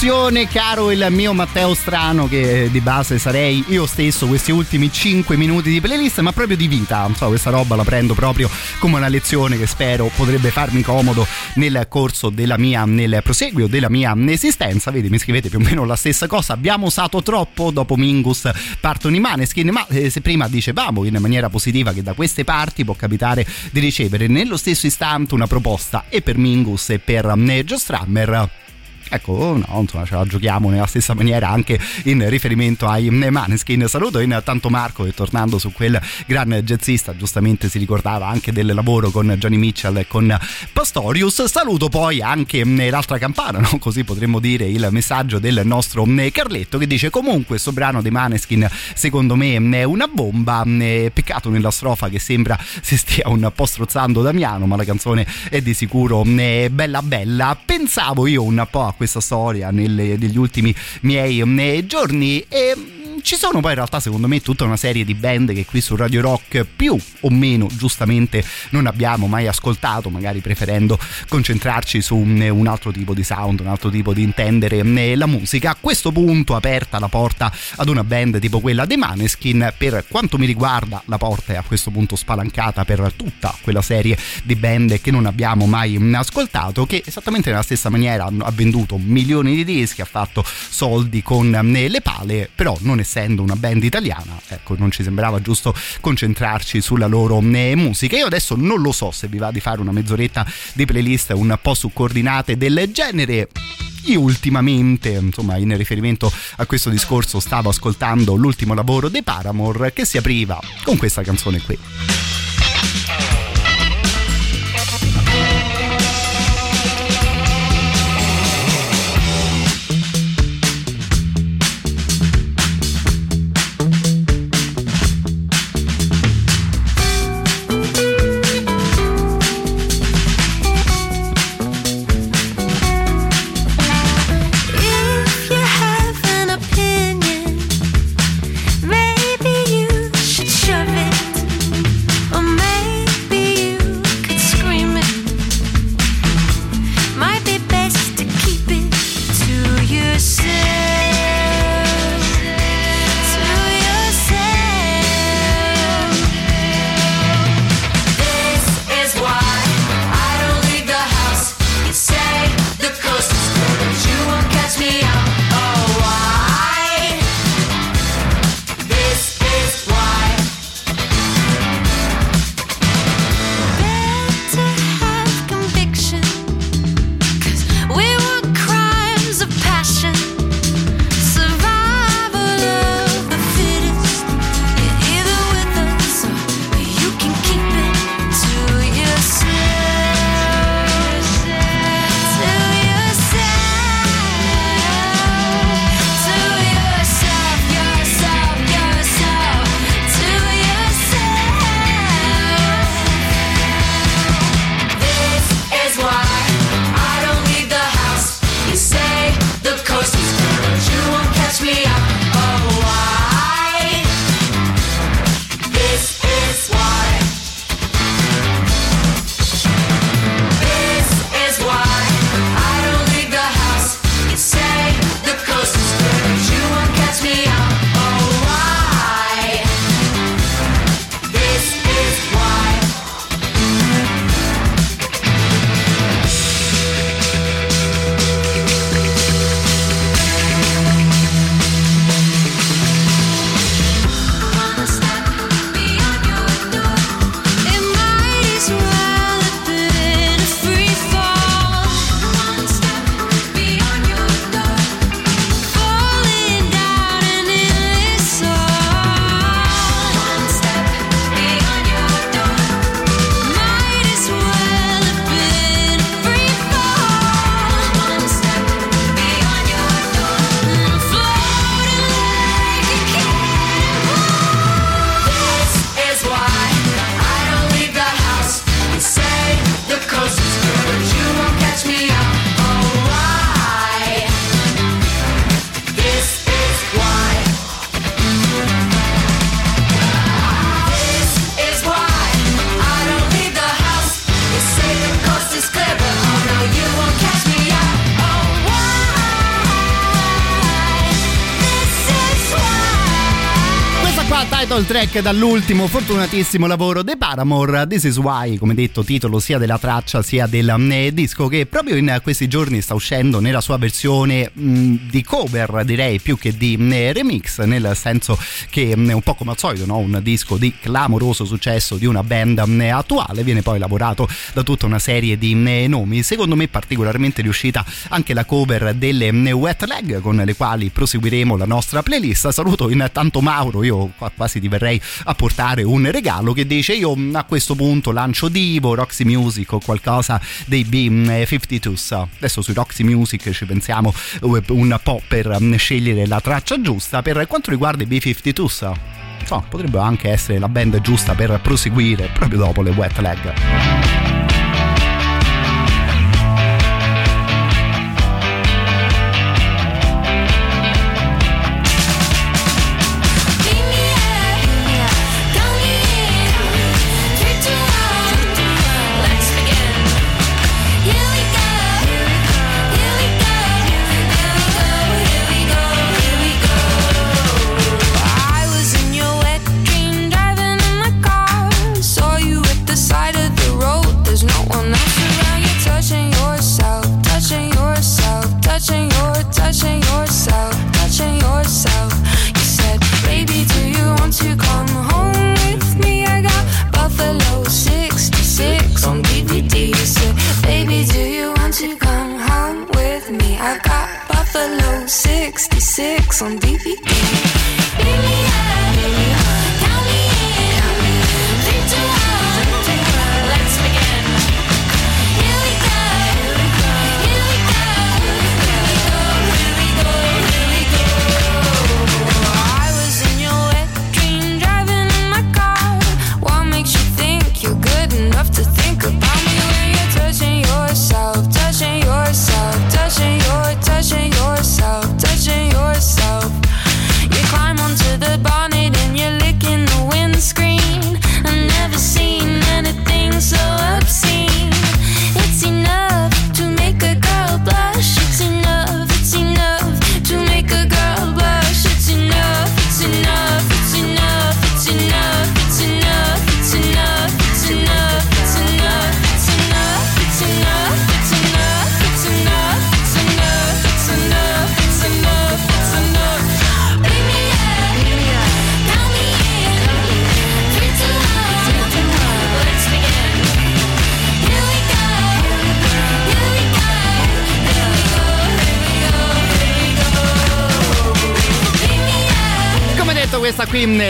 lezione, caro il mio Matteo Strano, che di base sarei io stesso questi ultimi 5 minuti di playlist, ma proprio di vita. Non so, questa roba la prendo proprio come una lezione che spero potrebbe farmi comodo nel corso della mia, nel proseguio della mia esistenza. Vedi, mi scrivete più o meno la stessa cosa. Abbiamo usato troppo dopo Mingus partono i Maneskin, ma eh, se prima dicevamo in maniera positiva che da queste parti può capitare di ricevere nello stesso istante una proposta e per Mingus e per eh, Joe Strammer Ecco, no, insomma, ce la giochiamo nella stessa maniera anche in riferimento ai Maneskin. Saluto intanto Marco che tornando su quel gran jazzista, giustamente si ricordava anche del lavoro con Johnny Mitchell e con Pastorius. Saluto poi anche l'altra campana, no? così potremmo dire il messaggio del nostro Carletto che dice comunque questo brano dei Maneskin secondo me è una bomba. Peccato nella strofa che sembra si stia un po' strozzando Damiano, ma la canzone è di sicuro bella bella. Pensavo io un po' a questa storia nelle, negli ultimi miei giorni. E ci sono poi in realtà secondo me tutta una serie di band che qui su Radio Rock più o meno giustamente non abbiamo mai ascoltato, magari preferendo concentrarci su un, un altro tipo di sound, un altro tipo di intendere eh, la musica. A questo punto aperta la porta ad una band tipo quella dei Maneskin, per quanto mi riguarda la porta è a questo punto spalancata per tutta quella serie di band che non abbiamo mai ascoltato, che esattamente nella stessa maniera ha venduto milioni di dischi, ha fatto soldi con le pale, però non essendo una band italiana, ecco, non ci sembrava giusto concentrarci sulla loro eh, musica. Io adesso non lo so se vi va di fare una mezz'oretta di playlist un po' su coordinate del genere. Io ultimamente, insomma, in riferimento a questo discorso, stavo ascoltando l'ultimo lavoro dei Paramore che si apriva con questa canzone qui. Track dall'ultimo fortunatissimo lavoro dei Paramore, This Is Why, come detto, titolo sia della traccia sia del eh, disco che proprio in questi giorni sta uscendo nella sua versione mh, di cover, direi più che di mh, remix, nel senso che mh, un po' come al solito, no? un disco di clamoroso successo di una band attuale, viene poi lavorato da tutta una serie di mh, nomi, secondo me particolarmente riuscita anche la cover delle Wet Leg con le quali proseguiremo la nostra playlist. Saluto intanto Mauro, io qua quasi ti verrei a portare un regalo che dice io mh, a questo punto lancio Divo, Roxy Music o qualcosa dei B52s. Adesso sui Roxy Music ci pensiamo eh, un po' per mh, scegliere la traccia giusta. Per quanto riguarda i B52s, insomma, potrebbe anche essere la band giusta per proseguire proprio dopo le wet leg.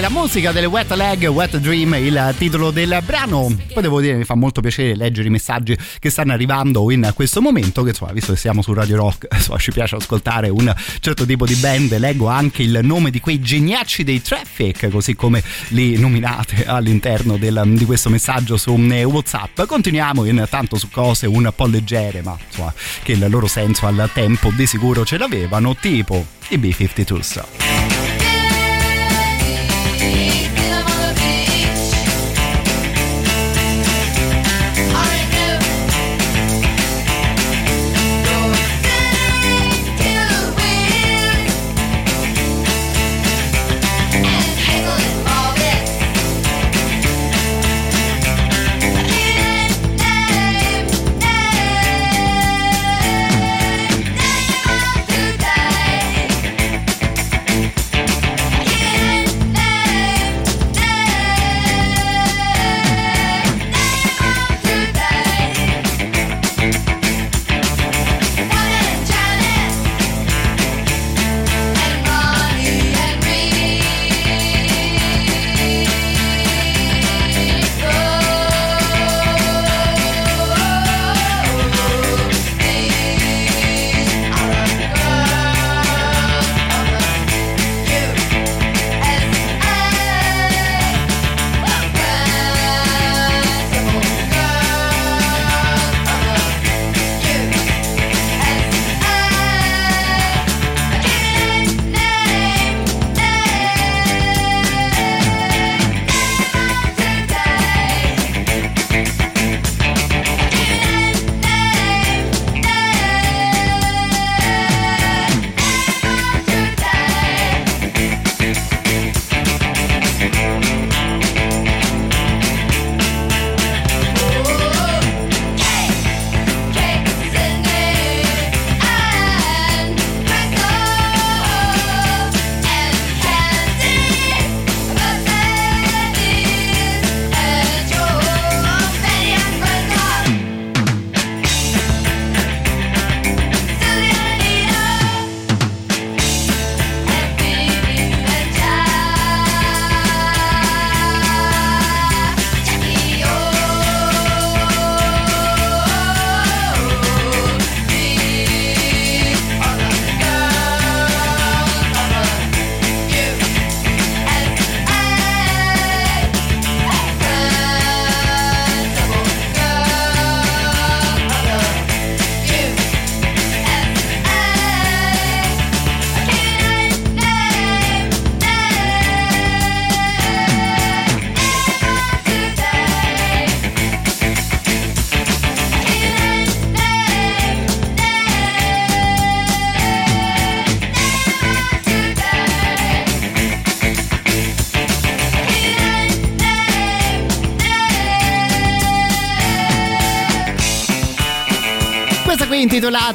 La musica delle Wet Leg, Wet Dream, il titolo del brano. Poi devo dire, mi fa molto piacere leggere i messaggi che stanno arrivando in questo momento. Che insomma, visto che siamo su Radio Rock, insomma, ci piace ascoltare un certo tipo di band. Leggo anche il nome di quei geniacci dei Traffic, così come li nominate all'interno del- di questo messaggio su eh, WhatsApp. Continuiamo intanto su cose un po' leggere, ma insomma, che il loro senso al tempo di sicuro ce l'avevano, tipo i B-52s.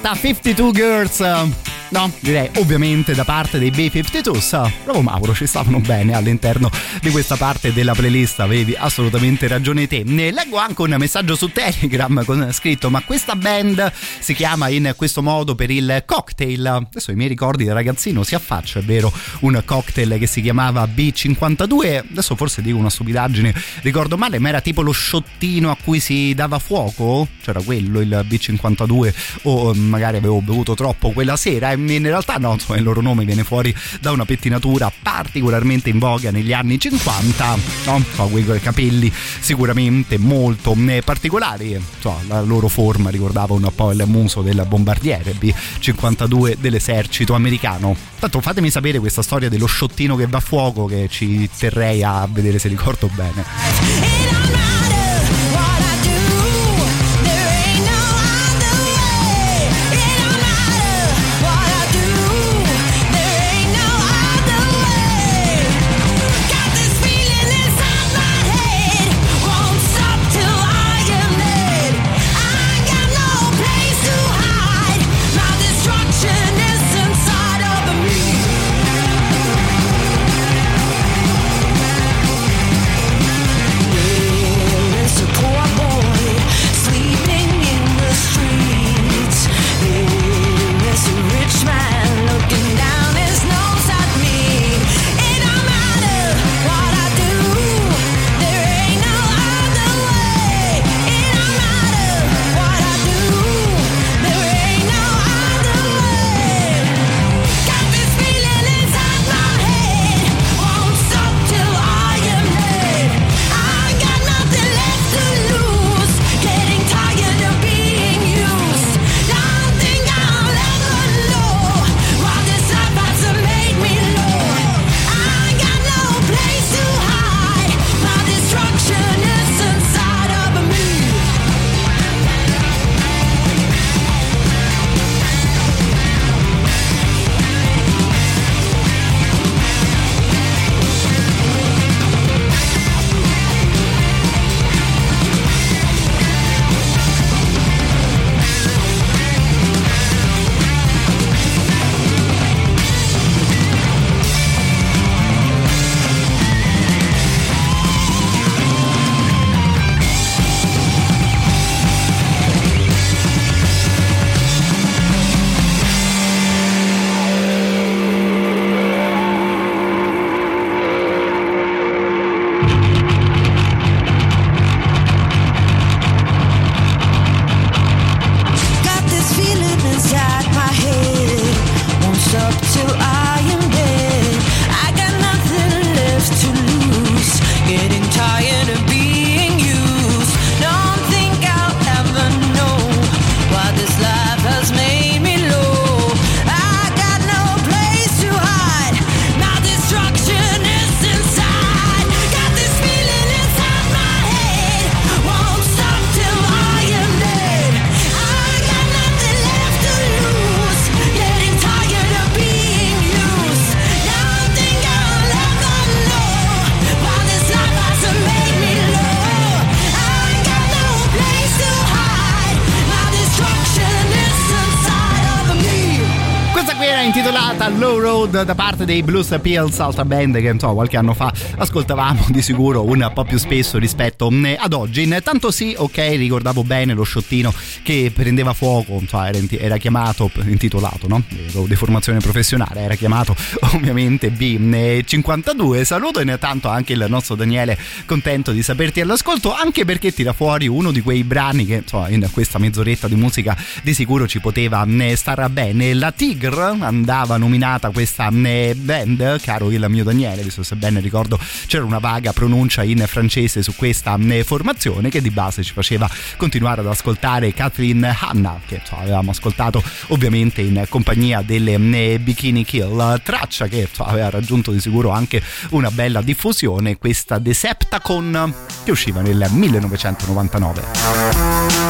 Intitolata 52 Girls. Um, No, direi ovviamente da parte dei B52s. Bravo Mauro, ci stavano bene all'interno di questa parte della playlist, avevi assolutamente ragione te. Ne leggo anche un messaggio su Telegram con scritto "Ma questa band si chiama in questo modo per il cocktail". Adesso i miei ricordi da ragazzino si affaccia, è vero, un cocktail che si chiamava B52. Adesso forse dico una stupidaggine, ricordo male, ma era tipo lo sciottino a cui si dava fuoco? C'era quello il B52 o magari avevo bevuto troppo quella sera in realtà no, insomma, il loro nome viene fuori da una pettinatura particolarmente in voga negli anni 50, no? So, quei capelli sicuramente molto eh, particolari, so, la loro forma ricordava un po' il muso del bombardiere B-52 dell'esercito americano. Tanto fatemi sapere questa storia dello sciottino che va a fuoco che ci terrei a vedere se ricordo bene. Low Road da parte dei Blues Pills, altra band che insomma, qualche anno fa ascoltavamo di sicuro un po' più spesso rispetto ad oggi. Intanto sì, ok, ricordavo bene lo sciottino che prendeva fuoco, insomma, era, chiamato, intitolato, no? Ero di formazione professionale, era chiamato ovviamente B52. Saluto intanto anche il nostro Daniele, contento di saperti all'ascolto, anche perché tira fuori uno di quei brani che insomma, in questa mezz'oretta di musica di sicuro ci poteva stare bene. La Tigre andava nominata questa mm, band, caro il mio Daniele, visto se ben ricordo c'era una vaga pronuncia in francese su questa formazione che di base ci faceva continuare ad ascoltare Kathleen Hanna, che insomma, avevamo ascoltato ovviamente in compagnia delle Bikini Kill, traccia che insomma, aveva raggiunto di sicuro anche una bella diffusione, questa Decepticon che usciva nel 1999.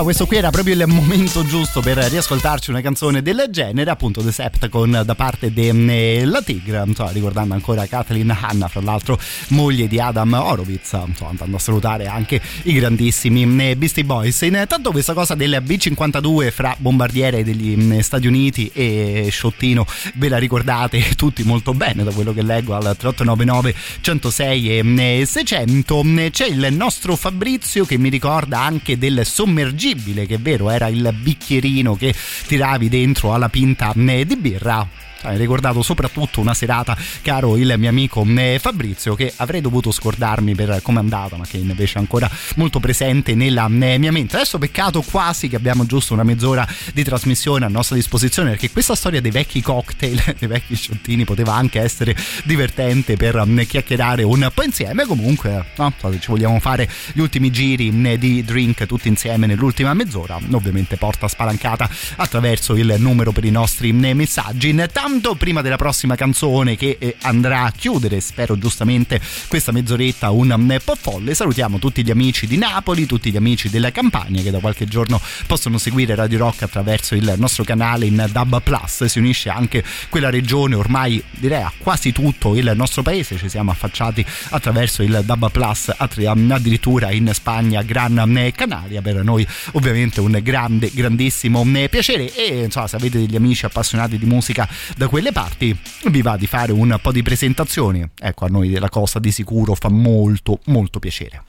Insomma, questo qui era proprio il momento giusto per riascoltarci una canzone del genere, appunto The Septacon da parte della Tigre. Insomma, ricordando ancora Kathleen Hanna, fra l'altro moglie di Adam Horowitz. Insomma, andando a salutare anche i grandissimi eh, Beastie Boys. Intanto questa cosa del B52 fra bombardiere degli mm, Stati Uniti e Sciottino, ve la ricordate tutti molto bene da quello che leggo al 3899 106 e 600. C'è il nostro Fabrizio che mi ricorda anche del sommergibile, che è vero, era il bicchierino che tiravi dentro alla pinta eh, di birra. Hai ricordato soprattutto una serata, caro il mio amico eh, Fabrizio, che avrei dovuto scordarmi per come è andata, ma che invece è ancora molto presente nella eh, mia mente. Adesso peccato quasi che abbiamo giusto una mezz'ora di trasmissione a nostra disposizione, perché questa storia dei vecchi cocktail, dei vecchi sciottini, poteva anche essere divertente per eh, chiacchierare un po' insieme. Comunque, no, se ci vogliamo fare gli ultimi giri eh, di drink tutti insieme nell'ultima mezz'ora, ovviamente porta spalancata attraverso il numero per i nostri eh, messaggi. Intanto prima della prossima canzone che eh, andrà a chiudere, spero giustamente, questa mezz'oretta un mm, po' folle, salutiamo tutti gli amici di Napoli, tutti gli amici della campagna che da qualche giorno possono seguire Radio Rock attraverso il nostro canale in Dub Plus. Si unisce anche quella regione, ormai direi a quasi tutto il nostro paese. Ci siamo affacciati attraverso il Dub Plus addirittura in Spagna, Gran mm, Canaria. Per noi, ovviamente, un grande, grandissimo mm, piacere. E insomma, se avete degli amici appassionati di musica da quelle parti vi va di fare un po' di presentazioni. Ecco, a noi della cosa di sicuro fa molto, molto piacere.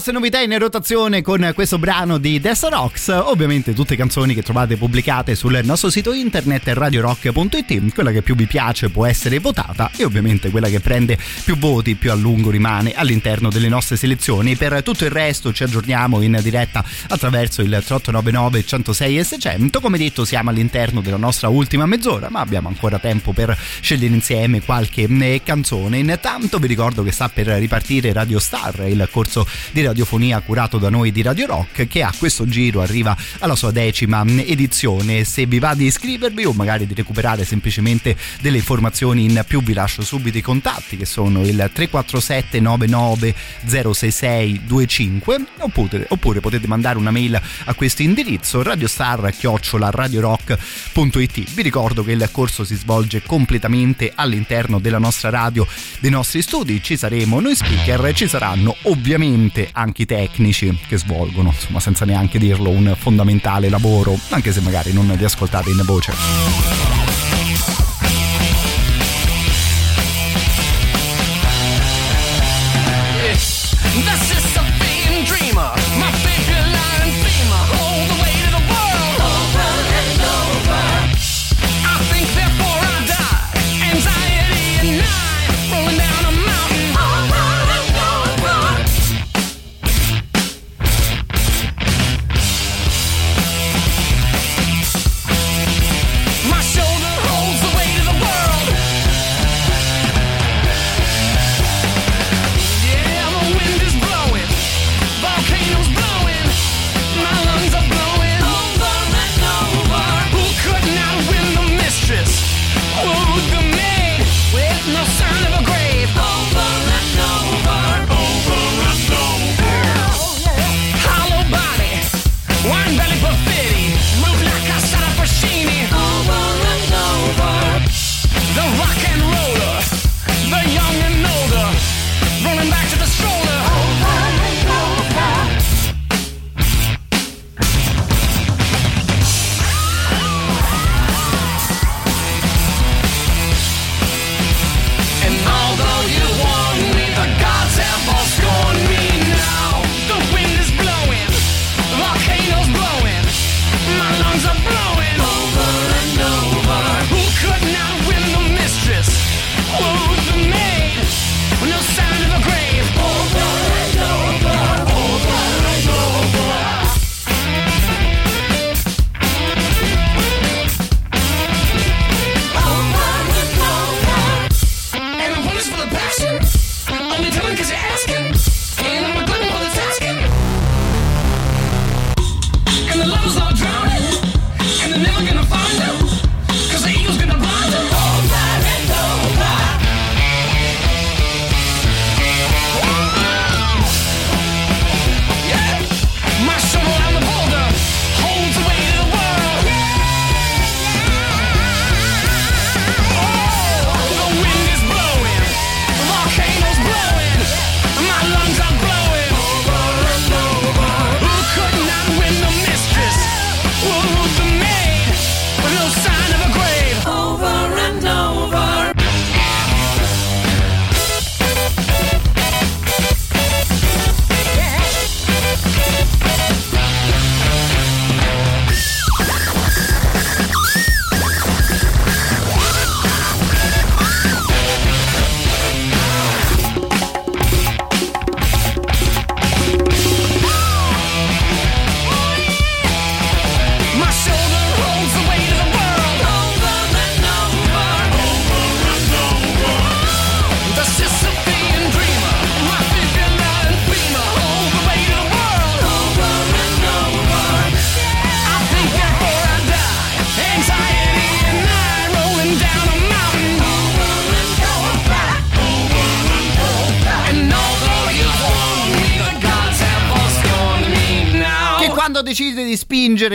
Nostre novità in rotazione con questo brano di Dessa Rocks, ovviamente tutte canzoni che trovate pubblicate sul nostro sito internet radiorock.it, quella che più vi piace può essere votata e ovviamente quella che prende più voti più a lungo rimane all'interno delle nostre selezioni. Per tutto il resto ci aggiorniamo in diretta attraverso il 3899 106 e 600, come detto siamo all'interno della nostra ultima mezz'ora ma abbiamo ancora tempo per scegliere insieme qualche eh, canzone. Intanto vi ricordo che sta per ripartire Radio Star, il corso di radiofonia curato da noi di Radio Rock che a questo giro arriva alla sua decima edizione. Se vi va di iscrivervi o magari di recuperare semplicemente delle informazioni in più vi lascio subito i contatti che sono il 347 99 066 25 oppure, oppure potete mandare una mail a questo indirizzo radiostar chiocciola radiorock.it vi ricordo che il corso si svolge completamente all'interno della nostra radio dei nostri studi ci saremo noi speaker ci saranno ovviamente anche i tecnici che svolgono insomma senza neanche dirlo un fondamentale lavoro anche se magari non li ascoltate in voce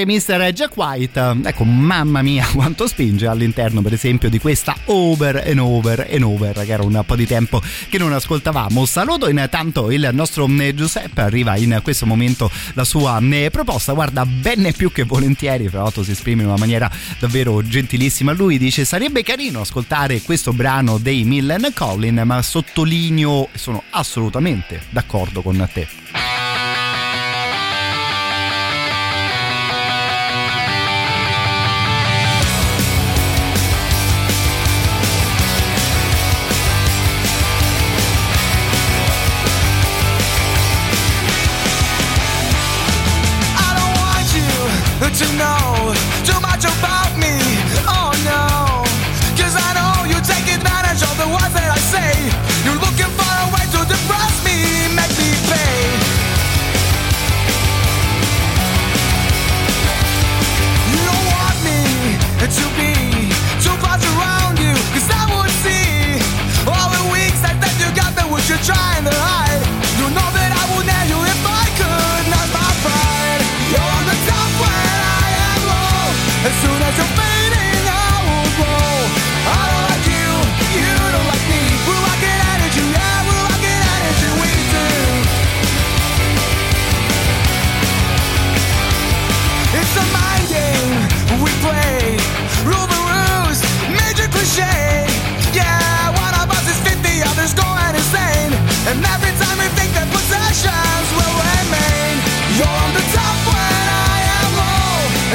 Mr. Jack White. Ecco, mamma mia, quanto spinge all'interno, per esempio, di questa over and over and over, che era un po' di tempo che non ascoltavamo. Saluto intanto il nostro mm, Giuseppe, arriva in questo momento la sua mm, proposta. Guarda, bene più che volentieri, fra l'altro si esprime in una maniera davvero gentilissima. Lui dice: Sarebbe carino ascoltare questo brano dei Millen Collin, ma sottolineo, sono assolutamente d'accordo con te.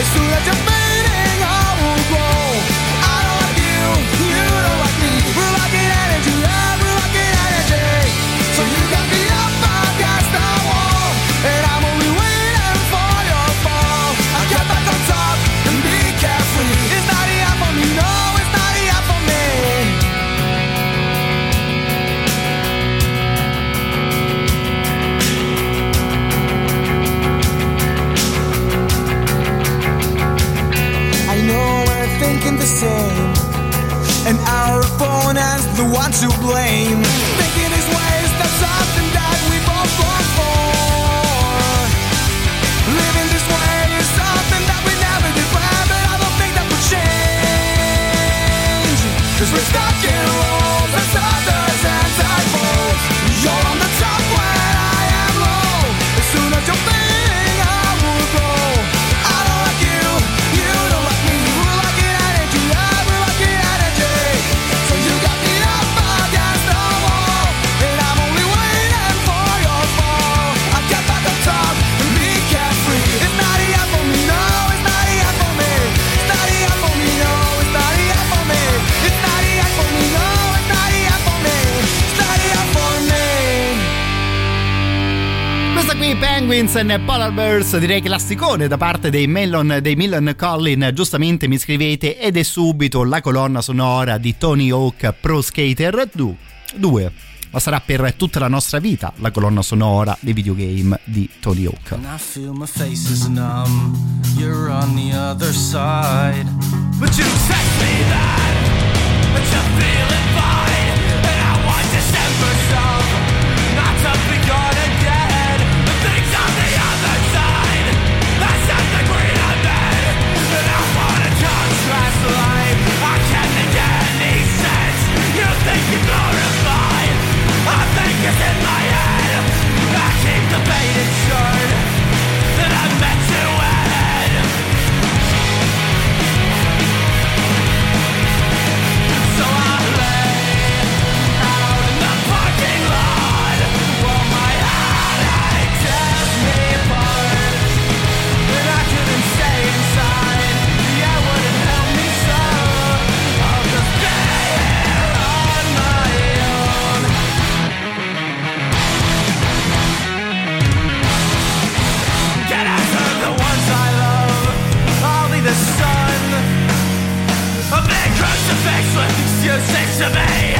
es una one to blame. Penguins and Polar Bears, direi classicone da parte dei Mellon, dei Millon Collin, giustamente mi scrivete ed è subito la colonna sonora di Tony Hawk Pro Skater 2 ma sarà per tutta la nostra vita la colonna sonora dei videogame di Tony Hawk. And I feel my face is numb, you're on the other side. But you text me that, but you feel it fine, and I want December song. Face soit fictieux, c'est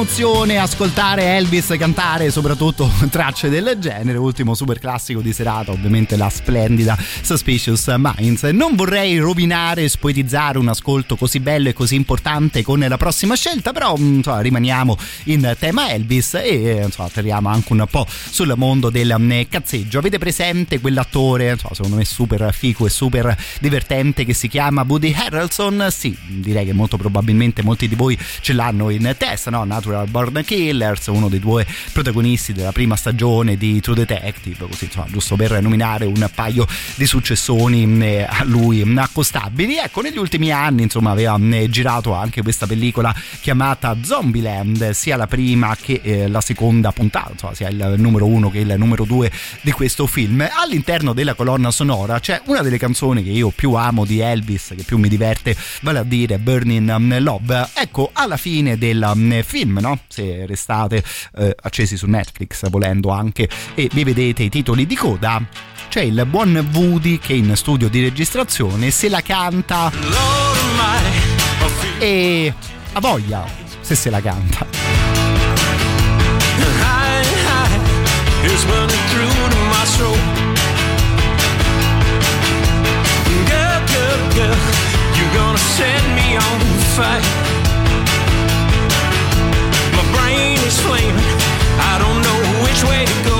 emozione ascoltare Elvis cantare soprattutto tracce del genere, ultimo super classico di serata, ovviamente la splendida Suspicious Minds. Non vorrei rovinare e spoetizzare un ascolto così bello e così importante con la prossima scelta, però mm, insomma, rimaniamo in tema Elvis e insomma, atterriamo anche un po' sul mondo del mm, cazzeggio. Avete presente quell'attore, insomma, secondo me super fico e super divertente che si chiama Woody Harrelson? Sì, direi che molto probabilmente molti di voi ce l'hanno in testa, no? Natural Born Killers, uno dei due protagonisti della prima stagione di True Detective, così insomma, giusto per nominare un paio di successoni eh, a lui accostabili. Ecco, negli ultimi anni, insomma, aveva eh, girato anche questa pellicola chiamata Zombieland, sia la prima che eh, la seconda puntata, insomma, sia il numero uno che il numero due di questo film. All'interno della colonna sonora c'è una delle canzoni che io più amo di Elvis, che più mi diverte, vale a dire Burning Love. Ecco, alla fine del um, film, no? Se restate eh, accesi su Netflix, volendo anche, e vi vedete i titoli di coda, c'è il buon Woody che in studio di registrazione se la canta e ha voglia se se la canta. Girl, girl, girl, you're gonna set me on fire. Is I don't know which way to go.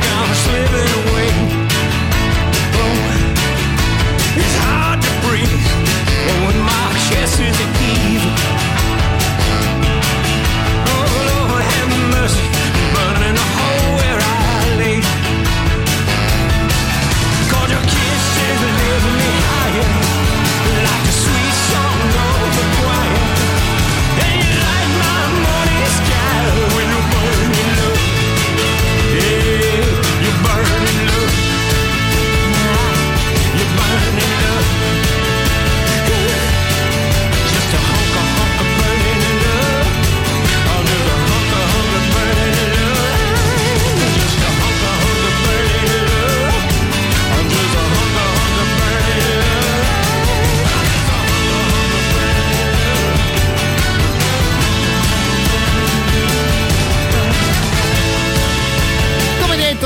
Like I'm slipping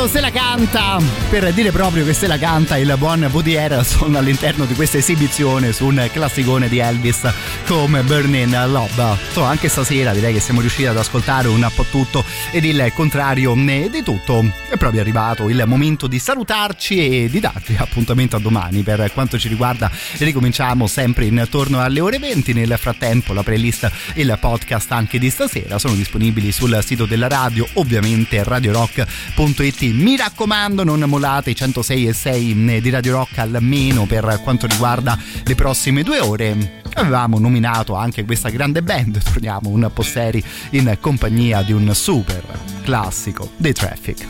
Come detto, se la canta, per dire proprio che se la canta il buon Woody Harrelson all'interno di questa esibizione su un classicone di Elvis come Burning Love. Insomma, anche stasera direi che siamo riusciti ad ascoltare un po' tutto ed il contrario di tutto. È proprio arrivato il momento di salutarci e di darvi appuntamento a domani. Per quanto ci riguarda, ricominciamo sempre intorno alle ore 20. Nel frattempo, la playlist e il podcast anche di stasera sono disponibili sul sito della radio, ovviamente radiorock.it. Mi raccomando, non mollate i 106 e 6 di Radio Rock almeno per quanto riguarda le prossime due ore. Avevamo nominato anche questa grande band, torniamo un po' seri in compagnia di un super classico dei Traffic.